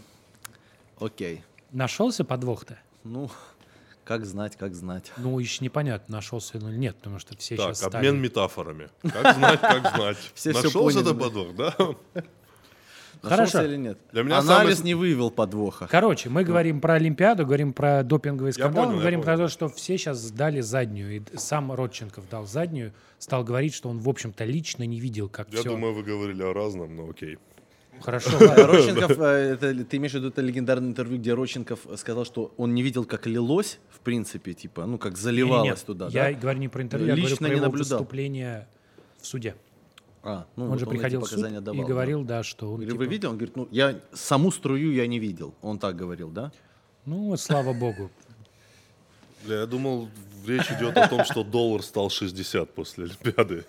окей. Нашелся подвох-то? Ну, как знать, как знать. Ну, еще непонятно, нашелся или нет, потому что все Так, сейчас обмен метафорами. Как знать, как знать. Нашелся да. подвох, да? Хорошо. Нашелся или нет? Для меня Анализ самый- не выявил подвоха. Короче, мы говорим про Олимпиаду, говорим про допинговые скандалы, понял, мы я говорим про понял. то, что все сейчас дали заднюю. И сам Родченков дал заднюю, стал говорить, что он, в общем-то, лично не видел, как Я все... думаю, вы говорили о разном, но окей. Хорошо, Родченков, э, это, ты имеешь в виду это легендарное интервью, где Родченков сказал, что он не видел, как лилось, в принципе, типа, ну, как заливалось Не-не-не, туда, Я да? говорю не про интервью, я говорю Лично про его наблюдал. выступление в суде. А, ну, Он вот же эти приходил в суд показания и давал, да. говорил, да, что он... Или типа, вы видели? Он говорит, ну, я саму струю я не видел. Он так говорил, да? Ну, слава богу. Бля, я думал, речь идет о том, что доллар стал 60 после Олимпиады.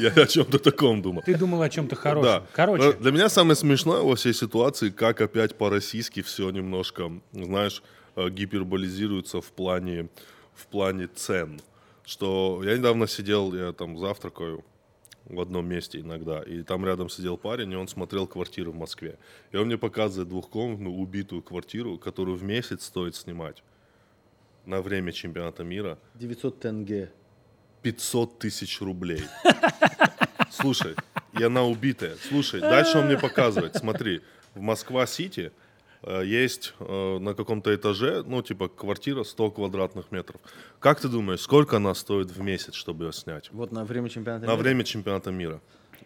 Я о чем-то таком думал. Ты думал о чем-то хорошем. Да. Короче, Э, Для меня самое смешное во всей ситуации, как опять по-российски все немножко, знаешь, э, гиперболизируется в плане, в плане цен. Что я недавно сидел, я там завтракаю в одном месте иногда, и там рядом сидел парень, и он смотрел квартиры в Москве. И он мне показывает двухкомнатную убитую квартиру, которую в месяц стоит снимать на время чемпионата мира 900 тенге. 500 тысяч рублей. Слушай, и она убитая. Слушай, дальше он мне показывает. Смотри, в Москва-Сити э, есть э, на каком-то этаже, ну, типа, квартира 100 квадратных метров. Как ты думаешь, сколько она стоит в месяц, чтобы ее снять? Вот на время чемпионата На мира? время чемпионата мира.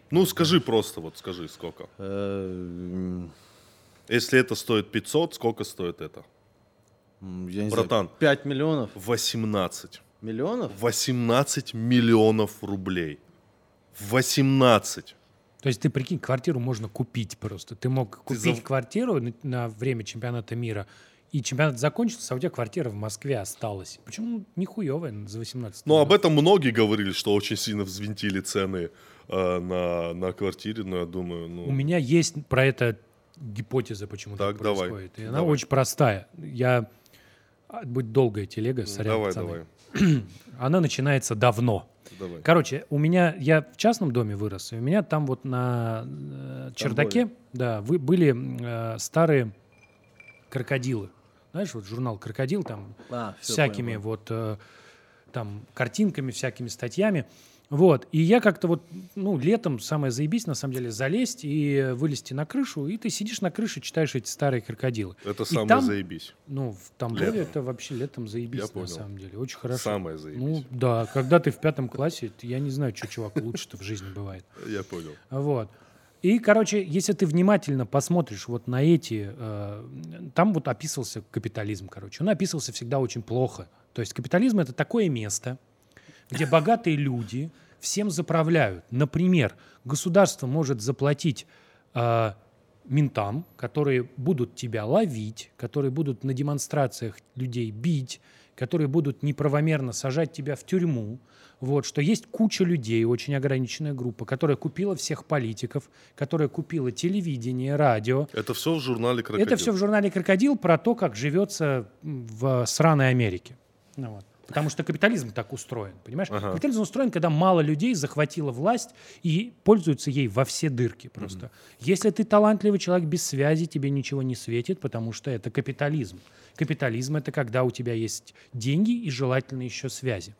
Ну, скажи просто, вот скажи, сколько. Э, Если это стоит 500, сколько стоит это? Я не Братан. знаю, 5 миллионов? 18. Миллионов? 18 миллионов рублей. 18. то есть ты прикинь, квартиру можно купить просто. Ты мог Ты купить за- квартиру на, на время чемпионата мира, и чемпионат закончился, а у тебя квартира в Москве осталась. Почему нихуевая за 18 Ну, об этом многие говорили, что очень сильно взвинтили цены э, на, на квартире, но я думаю, ну... У меня есть про это гипотеза, почему так, Так, давай, происходит. И она давай. очень простая. Я... а, Будет долгая телега, сорян, давай, пацаны. давай, Она начинается давно. давай. Короче, у меня, я в частном доме вырос, и у меня там вот на э, чердаке, да, вы, были э, старые крокодилы. Знаешь, вот журнал «Крокодил» там А, всякими понял, вот э, там картинками, всякими статьями. Вот. И я как-то вот, ну, летом самое заебись, на самом деле, залезть и вылезти на крышу, и ты сидишь на крыше, читаешь эти старые крокодилы. Это И самое там, заебись. Ну, в Тамбове Летом. это вообще летом заебись, Я на понял. самом деле. Очень хорошо. Самое заебись. Ну, да, когда ты в пятом классе, я не знаю, что, чувак, лучше-то в жизни бывает. Я понял. Вот. И, короче, если ты внимательно посмотришь вот на эти... э, там вот описывался капитализм, короче. Он описывался всегда очень плохо. То есть капитализм — это такое место, где богатые люди всем заправляют. Например, государство может заплатить э, ментам, которые будут тебя ловить, которые будут на демонстрациях людей бить, которые будут неправомерно сажать тебя в тюрьму. Вот, что есть куча людей, очень ограниченная группа, которая купила всех политиков, которая купила телевидение, радио. Это все в журнале «Крокодил». Это все в журнале «Крокодил» про то, как живется в сраной Америке. Ну вот. Потому что капитализм так устроен, понимаешь? Капитализм устроен, когда мало людей захватило власть и пользуются ей во все дырки просто. Если ты талантливый человек без связи, тебе ничего не светит, потому что это капитализм. Капитализм — это когда у тебя есть деньги и желательно еще связи.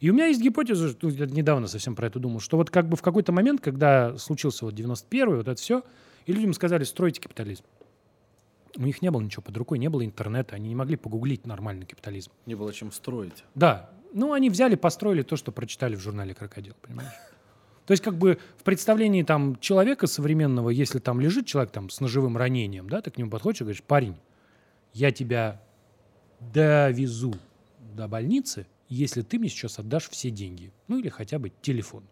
И у меня есть гипотеза, что я недавно совсем про это думал, что вот как бы в какой-то момент, когда случился вот 91-й, вот это все, и людям сказали, стройте капитализм. У них не было ничего под рукой, не было интернета, они не могли погуглить нормальный капитализм. Не было чем строить. Да, ну они взяли, построили то, что прочитали в журнале «Крокодил», понимаешь? То есть как бы в представлении там человека современного, если там лежит человек там с ножевым ранением, да, ты к нему подходишь и говоришь, парень, я тебя довезу до больницы, если ты мне сейчас отдашь все деньги, ну или хотя бы телефон.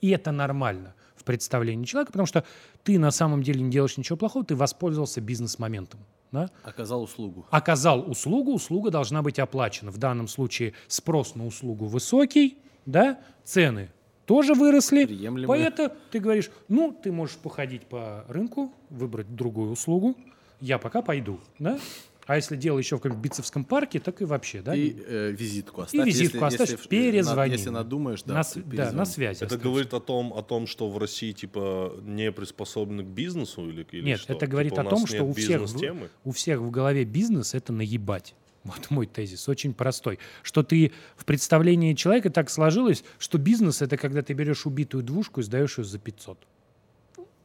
И это нормально представлении человека, потому что ты на самом деле не делаешь ничего плохого, ты воспользовался бизнес-моментом. Да? Оказал услугу. Оказал услугу, услуга должна быть оплачена. В данном случае спрос на услугу высокий, да, цены тоже выросли. Поэтому ты говоришь, ну, ты можешь походить по рынку, выбрать другую услугу, я пока пойду, да? А если дело еще в каком-нибудь Битцевском парке, так и вообще, да? И э, визитку И оставь. визитку если- оставь, если, перезвони. Если надумаешь, да, на, да, на связи. Это оставь. говорит о том, о том, что в России типа не приспособлены к бизнесу или, или Нет, что? это говорит Типа, о том, что у всех, в- у всех в голове бизнес — это наебать. Вот мой тезис, очень простой. Что ты в представлении человека так сложилось, что бизнес — это когда ты берешь убитую двушку и сдаешь ее за 500.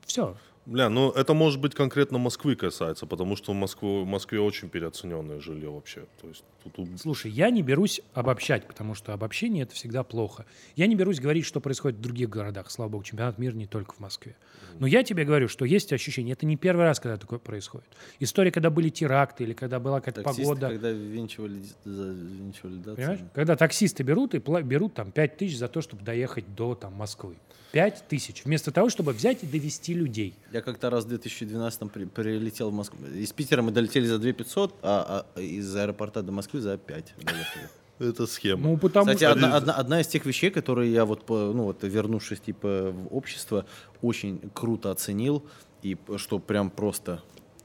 Все. Бля, ну это может быть конкретно Москвы касается, потому что в Москве, в Москве очень переоцененное жилье вообще. То есть тут, тут- Слушай, я не берусь обобщать, потому что обобщение — это всегда плохо. Я не берусь говорить, что происходит в других городах. Слава богу, чемпионат мира не только в Москве. Но я тебе говорю, что есть ощущение. Это не первый раз, когда такое происходит. История, когда были теракты или когда была какая-то Таксисты, погода. когда венчивали, венчивали, да, Понимаешь? цены. Когда таксисты берут и пла- берут там 5 тысяч за то, чтобы доехать до там, Москвы. 5 тысяч. Вместо того, чтобы взять и довести людей. Я как-то раз в 2012 при, прилетел в Москву. Из Питера мы долетели за 2 500, а, а из аэропорта до Москвы за 5 доехали. это схема. Ну, потому Кстати, что... одна, одна, одна из тех вещей, которые я вот, ну вот вернувшись типа в общество, очень круто оценил и что прям просто,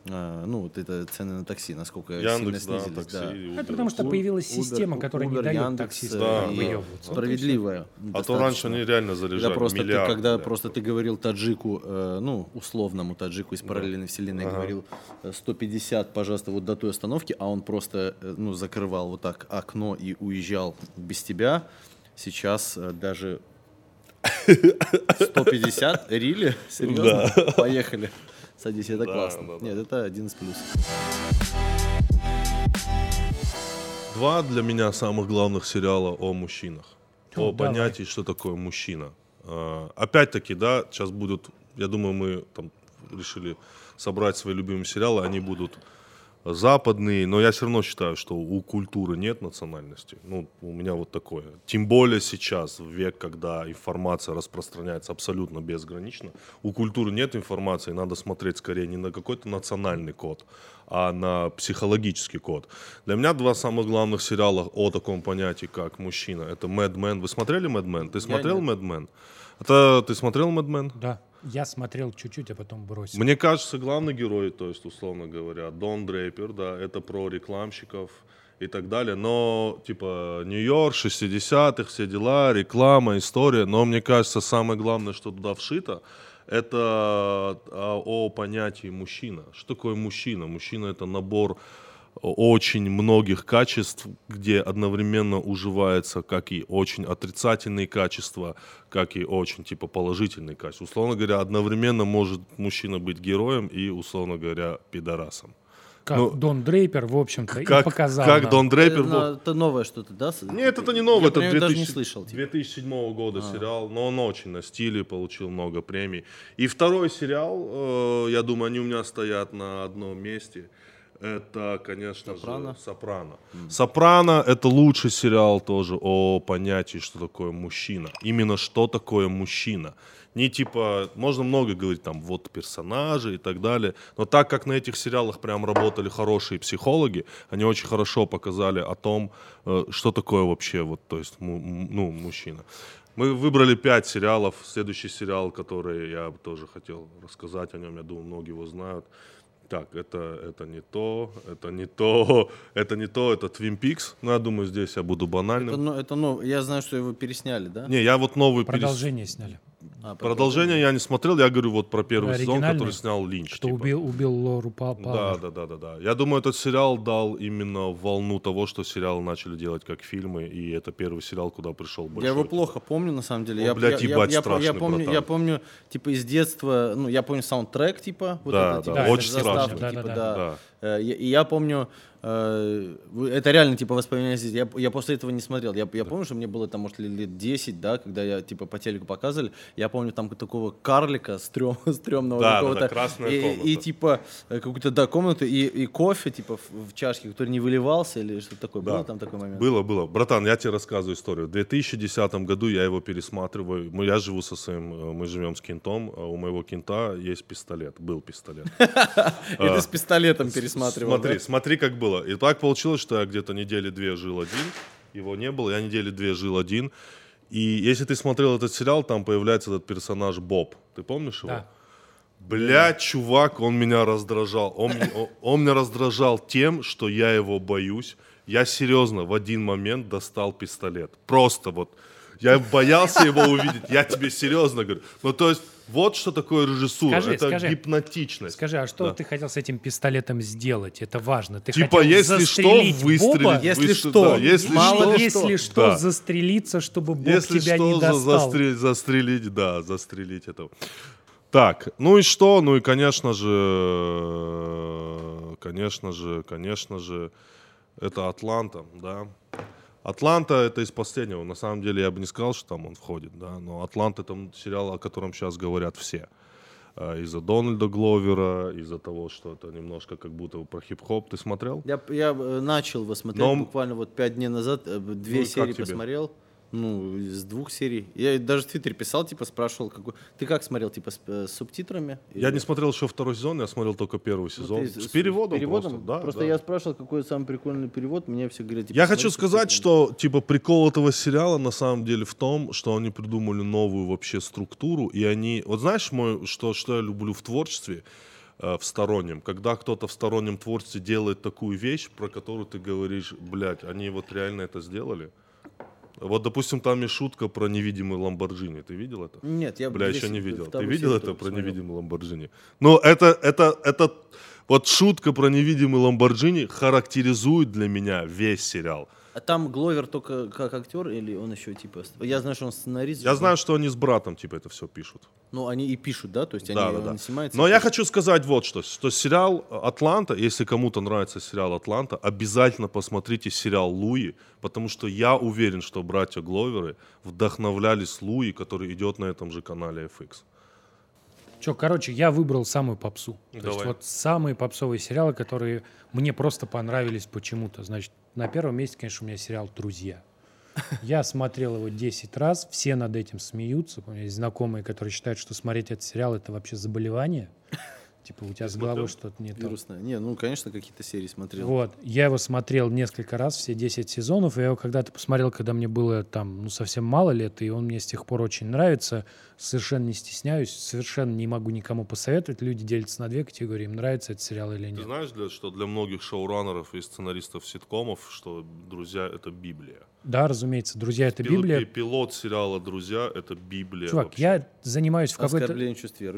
ну вот это цены на такси, насколько Яндекс, сильно да, снизились. такси. да. Uber. Это потому что появилась Uber, система, У- которая не Uber, дает Яндекс, таксистам да, и выебываться. Справедливая. А то раньше они реально Когда заряжали просто, ты, миллиард, когда бля. просто ты говорил таджику, э, ну, условному таджику из параллельной вселенной, говорил э, 150, пожалуйста, вот до той остановки, а он просто, э, ну, закрывал вот так окно и уезжал без тебя. Сейчас э, даже 150, рили? Серьезно? Поехали. Садись, это классно. да, да. Нет, это один из плюсов. Два для меня самых главных сериала о мужчинах. О, О давай. понятии, что такое мужчина. А, Опять-таки, да, сейчас будут, я думаю, мы там решили собрать свои любимые сериалы, они будут западные, но я все равно считаю, что у культуры нет национальности. Ну, у меня вот такое. Тем более сейчас, в век, когда информация распространяется абсолютно безгранично, у культуры нет информации, надо смотреть скорее не на какой-то национальный код, а на психологический код. Для меня два самых главных сериала о таком понятии, как мужчина, это Mad Men. Вы смотрели Mad Men? Ты смотрел Mad Men? Это ты смотрел Mad Men? Да. Я смотрел чуть-чуть, а потом бросил. Мне кажется, главный герой, то есть, условно говоря, Дон Дрейпер, да, это про рекламщиков и так далее. Но, типа, Нью-Йорк, 60-х, все дела, реклама, история. Но мне кажется, самое главное, что туда вшито, это а, о понятии мужчина. Что такое мужчина? Мужчина это набор очень многих качеств, где одновременно уживается как и очень отрицательные качества, как и очень типа положительные качества. Условно говоря, одновременно может мужчина быть героем и, условно говоря, пидорасом. Как ну, Дон Дрейпер, в общем-то, и Как, показал как нам. Дон Дрейпер... Это, вот- это новое что-то, да? Нет, это не новое, Я это про него даже 2000 не слышал. типа. А. 2007 года сериал, но он очень на стиле, получил много премий. И второй сериал, э, я думаю, они у меня стоят на одном месте. Это, конечно «Сопрано»? же, «Сопрано». «Сопрано» — это лучший сериал тоже о понятии, что такое мужчина. Именно что такое мужчина. Не типа, можно много говорить там, вот персонажи и так далее, но так как на этих сериалах прям работали хорошие психологи, они очень хорошо показали о том, э, что такое вообще вот, то есть, ну, мужчина. Мы выбрали пять сериалов. Следующий сериал, который я тоже хотел рассказать о нем, я думаю, многие его знают. Так, это, это не то, это не то, это не то, это Twin Peaks. Ну, я думаю, здесь я буду банальным. Это, ну, это, ну, я знаю, что его пересняли, да? Не, я вот новый перес- Продолжение сняли. А, Продолжение я не смотрел, я говорю вот про первый сезон, который снял Линч. Что типа. убил, убил Лору Па- Да, да, да, да, да. Я думаю, этот сериал дал именно волну того, что сериалы начали делать как фильмы, и это первый сериал, куда пришел большой. Я его плохо помню, на самом деле. О, я, блядь, я, ебать, я, я, по- я страшный, помню, братан. я помню, типа, из детства, ну, я помню саундтрек, типа, вот Да, это, типа, да, очень страшно. типа, Да, да. да, да. Э, И я помню, э, это реально, типа, воспоминания. здесь. Я, я после этого не смотрел. Я, я помню, что мне было там, может, лет- лет 10, да, когда я, типа, по телеку показывали. Я помню там такого карлика стрём, стрёмного Да, да, какого-то. да, красная и, комната. и, типа, э, какую-то, да, комнату, и, и кофе, типа, в, в чашке, который не выливался или что-то такое. Да. Было там такой момент? Было, было. Братан, я тебе рассказываю историю. В 2010 году я его пересматриваю. Мы, я живу со своим, мы живем с кентом. У моего кента есть пистолет, был пистолет. И ты с пистолетом пересматривал, Смотри, да? смотри, как было. И так получилось, что я где-то недели две жил один. Его не было, я недели две жил один. И если ты смотрел этот сериал, там появляется этот персонаж Боб. Ты помнишь его? Да. Блядь, чувак, он меня раздражал. Он, он- он меня раздражал тем, что я его боюсь. Я серьезно в один момент достал пистолет. Просто вот. Я боялся его увидеть. Я тебе серьезно говорю. Ну, то есть, вот что такое режиссура. Скажи, Это скажи. гипнотичность. Скажи, а что Да. ты хотел с этим пистолетом сделать? Это важно. Ты Типа, хотел если что, застрелить выстрелить. Боба? Если что, да, если мало что, ли Если что, Да. застрелиться, чтобы Боб Если тебя что, не за- достал. застрелить, застрелить, да, застрелить этого. Так, ну и что? Ну и, конечно же, конечно же, конечно же, это Атланта, да. Атланта это из последнего. На самом деле я бы не сказал, что там он входит, да. Но Атланта это сериал, о котором сейчас говорят все. Э, Из-за Дональда Гловера, из-за того, что это немножко как будто про хип-хоп. Ты смотрел? Я, я э, начал его смотреть Но- буквально вот пять дней назад, э, две Ну серии посмотрел. Ну, из двух серий. Я даже в Твиттере писал, типа, спрашивал, какой... Ты как смотрел, типа, с, э, с субтитрами? Я Или- не смотрел еще второй сезон, я смотрел только первый Ну, сезон. ты с, переводом, переводом? просто. Да, Просто да. я спрашивал, какой самый прикольный перевод, мне все говорят, типа, Я хочу с сказать, что типа прикол этого сериала на самом деле в том, что они придумали новую вообще структуру, и они, вот знаешь, мой, что, что я люблю в творчестве, э, в стороннем, когда кто-то в стороннем творчестве делает такую вещь, про которую ты говоришь, блядь, они вот реально это сделали. Вот, допустим, там есть шутка про невидимый Ламборджини. Ты видел это? Нет, я Бля, еще не видел. Ты видел это про посмотрел. невидимый Ламборджини? Ну, это, это, это, вот шутка про невидимый Ламборджини характеризует для меня весь сериал. А там Гловер только как актер или он еще, типа... Я знаю, что он сценарист. Я знаю, что они с братом, типа, это все пишут. Ну, они и пишут, да? То есть Да, они, да, да. он снимается. Но и я хочу сказать вот что. Что сериал «Атланта», если кому-то нравится сериал «Атланта», обязательно посмотрите сериал «Луи», потому что я уверен, что братья Гловеры вдохновлялись Луи, который идет на этом же канале FX. Че, короче, я выбрал самую попсу. То есть Давай. вот самые попсовые сериалы, которые мне просто понравились почему-то. Значит, на первом месте, конечно, у меня сериал «Друзья». Я смотрел его 10 раз, все над этим смеются. У меня есть знакомые, которые считают, что смотреть этот сериал это вообще заболевание. Типа у тебя с головой что-то не то. Вирусная. Не, ну, конечно, какие-то серии смотрел. Вот, я его смотрел несколько раз, все 10 сезонов. Я его когда-то посмотрел, когда мне было там, ну, совсем мало лет, и он мне с тех пор очень нравится. Совершенно не стесняюсь, совершенно не могу никому посоветовать. Люди делятся на две категории, им нравится этот сериал или Ты нет. знаешь, для- что для многих шоураннеров и сценаристов ситкомов, что «Друзья» — это Библия. Да, разумеется, друзья, это Пил- Библия. пи- Пилот сериала «Друзья» — это Библия. Чувак, вообще. я занимаюсь в какой-то...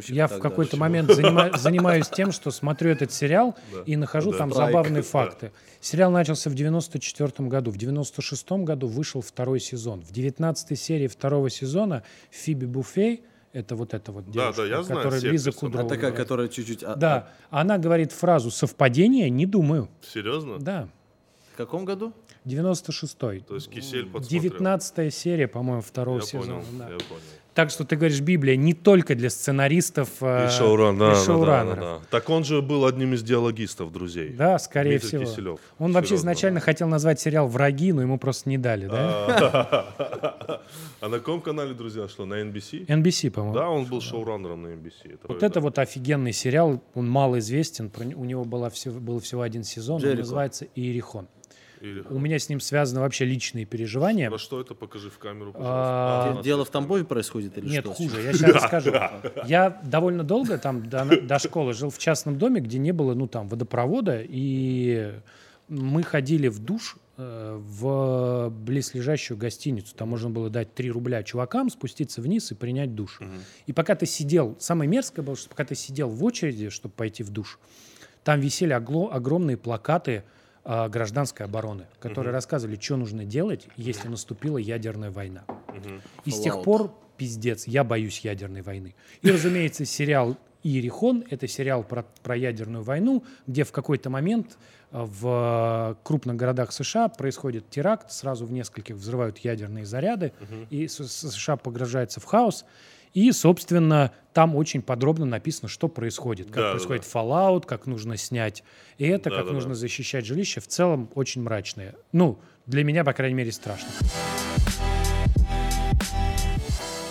Я в какой-то момент занима- занимаюсь тем, что смотрю этот сериал и нахожу там забавные факты. Сериал начался в 94 году. В 96 году вышел второй сезон. В 19 серии второго сезона Фиби Буфей, это вот эта вот девушка, да, я знаю которая всех Лиза. Кудрова. А такая, которая чуть-чуть... а- Да, она говорит фразу «совпадение? Не думаю». Серьезно? Да, В каком году? 96-й. То есть Кисель подсмотрел. 19 серия, по-моему, второго Я сезона. понял, да. я понял. Так что ты говоришь, Библия не только для сценаристов э, И шоуран, да, и да, да, да, шоураннеров. да. Так он же был одним из диалогистов «Друзей». Да, скорее Дмитрий всего. Киселев. Он вообще Серьезно. изначально хотел назвать сериал «Враги», но ему просто не дали, да? А на каком канале, друзья, шло? На NBC? NBC, по-моему. Да, он был шоураннером на NBC. Вот это вот офигенный сериал, он мало известен, у него была всего, был всего один сезон, он называется «Иерихон». Или... У меня с ним связаны вообще личные переживания. Про что это? Покажи в камеру, А, пожалуйста. Де- Дело в Тамбове происходит или Нет, что? хуже, я сейчас расскажу. Я довольно долго там до, до школы жил в частном доме, где не было, ну, там, водопровода, и мы ходили в душ э, в близлежащую гостиницу. Там можно было дать 3 рубля чувакам, спуститься вниз и принять душ. И пока ты сидел, самое мерзкое было, что пока ты сидел в очереди, чтобы пойти в душ, там висели огромные плакаты а, гражданской обороны, которые рассказывали, что нужно делать, если наступила ядерная война. И с тех пор пиздец, я боюсь ядерной войны. И, разумеется, сериал «Иерихон» — это сериал про, про ядерную войну, где в какой-то момент э, в крупных городах США происходит теракт, сразу в нескольких взрывают ядерные заряды, и С- С- США погружается в хаос. И, собственно, там очень подробно написано, что происходит. Как Да, да, происходит Fallout, как нужно снять это, как Да-да-да. нужно защищать жилище. В целом очень мрачное. Ну, для меня, по крайней мере, страшно.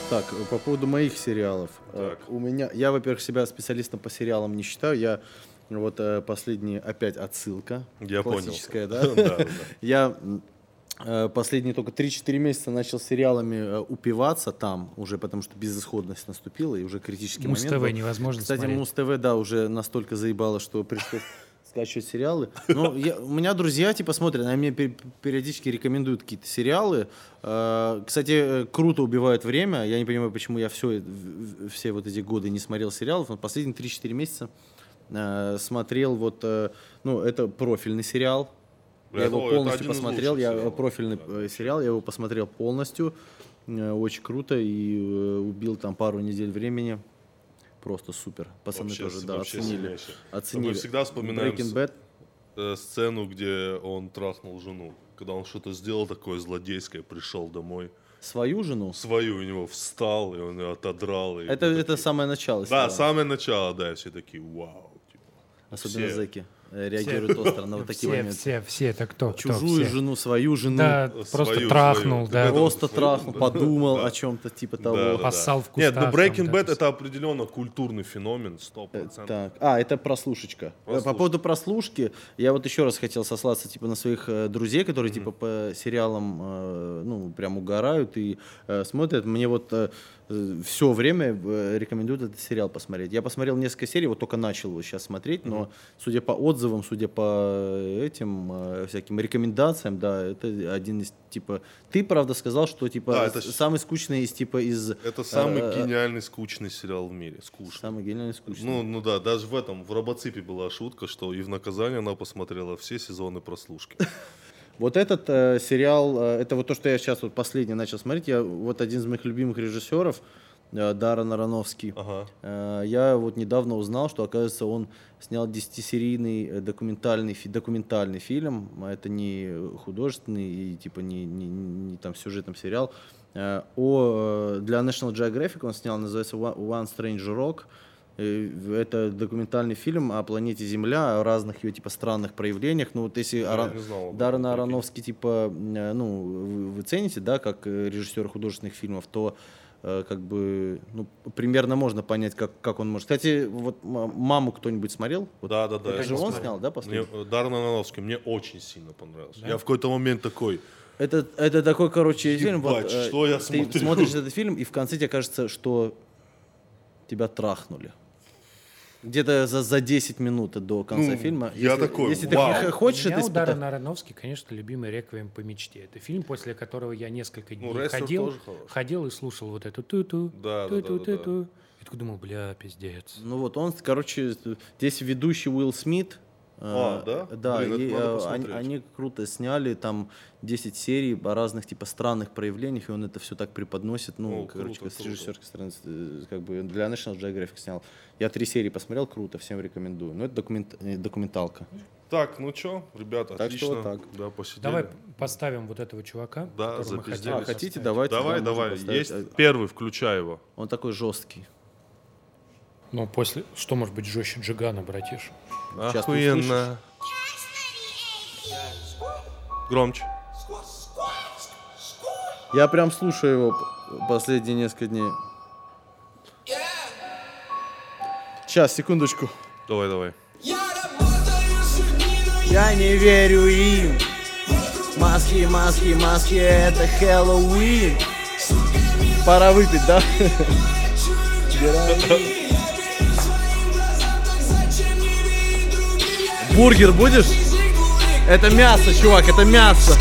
Так, э, по поводу моих сериалов. Э, Так. У меня, я, во-первых, себя специалистом по сериалам не считаю. Я вот э, последний опять отсылка. Я понял. классическая, да? Да, да. Я последние только 3-4 месяца начал сериалами э, упиваться там уже, потому что безысходность наступила и уже критический Муз момент. ТВ был. невозможно Кстати, смотреть. Муз ТВ, да, уже настолько заебало, что пришлось скачивать сериалы. Но я- у меня друзья типа смотрят, они мне пер- периодически рекомендуют какие-то сериалы. Э, Кстати, э, круто убивают время. Я не понимаю, почему я все, все вот эти годы не смотрел сериалов. Но последние 3-4 месяца э, смотрел вот, э, ну, это профильный сериал. Я Это- его полностью посмотрел, я сериалов. профильный э, сериал, я его посмотрел полностью, Э, очень круто и э, убил там пару недель времени, просто супер. Пацаны Вообще- тоже, да, оценили, сильнейший. оценили. Мы всегда вспоминаем Breaking Bad. сцену, где он трахнул жену. Когда он что-то сделал такое злодейское, пришел домой. Свою жену? Свою у него встал, и он ее отодрал. и Это, это такие- самое начало. Да, сериала. самое начало, да, и все такие, вау. типа. Особенно все. зэки э, реагируют остро на вот такие все, моменты. все, все, это кто? кто? Чужую Все. жену, свою жену. Да, Свою, просто трахнул, свою. да. Просто свою, трахнул, да. подумал Да. о чем-то типа того. да, да. Поссал в Нет, ну кустах, Breaking да, Bad это определенно культурный феномен, сто Э, процентов. Так, а, это прослушечка. Э, По поводу прослушки, я вот еще раз хотел сослаться типа на своих э, друзей, которые типа по сериалам, ну, прям угорают и смотрят. Мне вот все время э, рекомендуют этот сериал посмотреть. Я посмотрел несколько серий, вот только начал его сейчас смотреть, но судя по отзывам, судя по этим э, всяким рекомендациям, да, это один из типа. Ты правда сказал, что типа Да, это самый скучный из типа из. Это самый э, гениальный скучный сериал в мире. Скучный. Самый гениальный скучный. Ну, ну да, даже в этом, в Робоципе была шутка, что и в наказание она посмотрела все сезоны прослушки. Вот этот э, сериал, э, это вот то, что я сейчас вот последний начал смотреть. Я вот один из моих любимых режиссеров, э, Даррен Аронофский. Ага. Э, я вот недавно узнал, что, оказывается, он снял 10-серийный э, документальный, фи- документальный фильм. Это не художественный и типа не, не, не там сюжетный сериал. Э, о, э, для National Geographic он снял, называется One One Strange Rock. Э, Это документальный фильм о планете Земля, о разных ее типа странных проявлениях. Ну вот если Ара- не знал Даррен. Аронофский типа, э, ну вы, вы цените, да, как э, режиссер художественных фильмов, то э, как бы ну, примерно можно понять, как, как он может. Кстати, вот маму кто-нибудь смотрел? Вот Да, да, да. это я же он посмотрел. снял, да, Мне, последний? э, Даррен Аронофский мне очень сильно понравился. Я в какой-то момент такой, Это, это такой, короче, фильм. Вот, Ебать, э, что я ты смотрю? смотришь этот фильм, и в конце тебе кажется, что тебя трахнули. Где-то за, за 10 минут до конца Ну, фильма. я если, такой, Если ты вау. х- хочешь У меня это. Аронофски, конечно, любимый «Реквием по мечте». Это фильм, после которого я несколько дней «Рестлер» ходил, ходил и слушал вот эту ту-ту, Да, да, да, да, ту-ту-ту-ту. И такой думал, бля, пиздец. Ну вот он, короче, здесь ведущий Уилл Смит. А, э, да? Да, Блин, и, э, они, они круто сняли там 10 серий о разных типа странных проявлениях, и он это все так преподносит, ну, О, короче, круто, с круто. режиссерской стороны, э, как бы для National Geographic снял. Я три серии посмотрел, круто, всем рекомендую. Ну, это документ, э, документалка. так, ну чё, ребята, Так что отлично. вот так. Да, посидели. Давай поставим вот этого чувака. Да, запиздели. А, хотите, давайте. Давай, давай, есть первый, включай его. Он такой жесткий. Ну, после... Что может быть жестче Джигана, братиш? Охуенно. Громче. Я прям слушаю его последние несколько дней. Сейчас, секундочку. Давай, давай. Я не верю им. Маски, маски, маски, это Хэллоуин. Пора выпить, да? Бургер будешь? Это мясо, чувак, это мясо.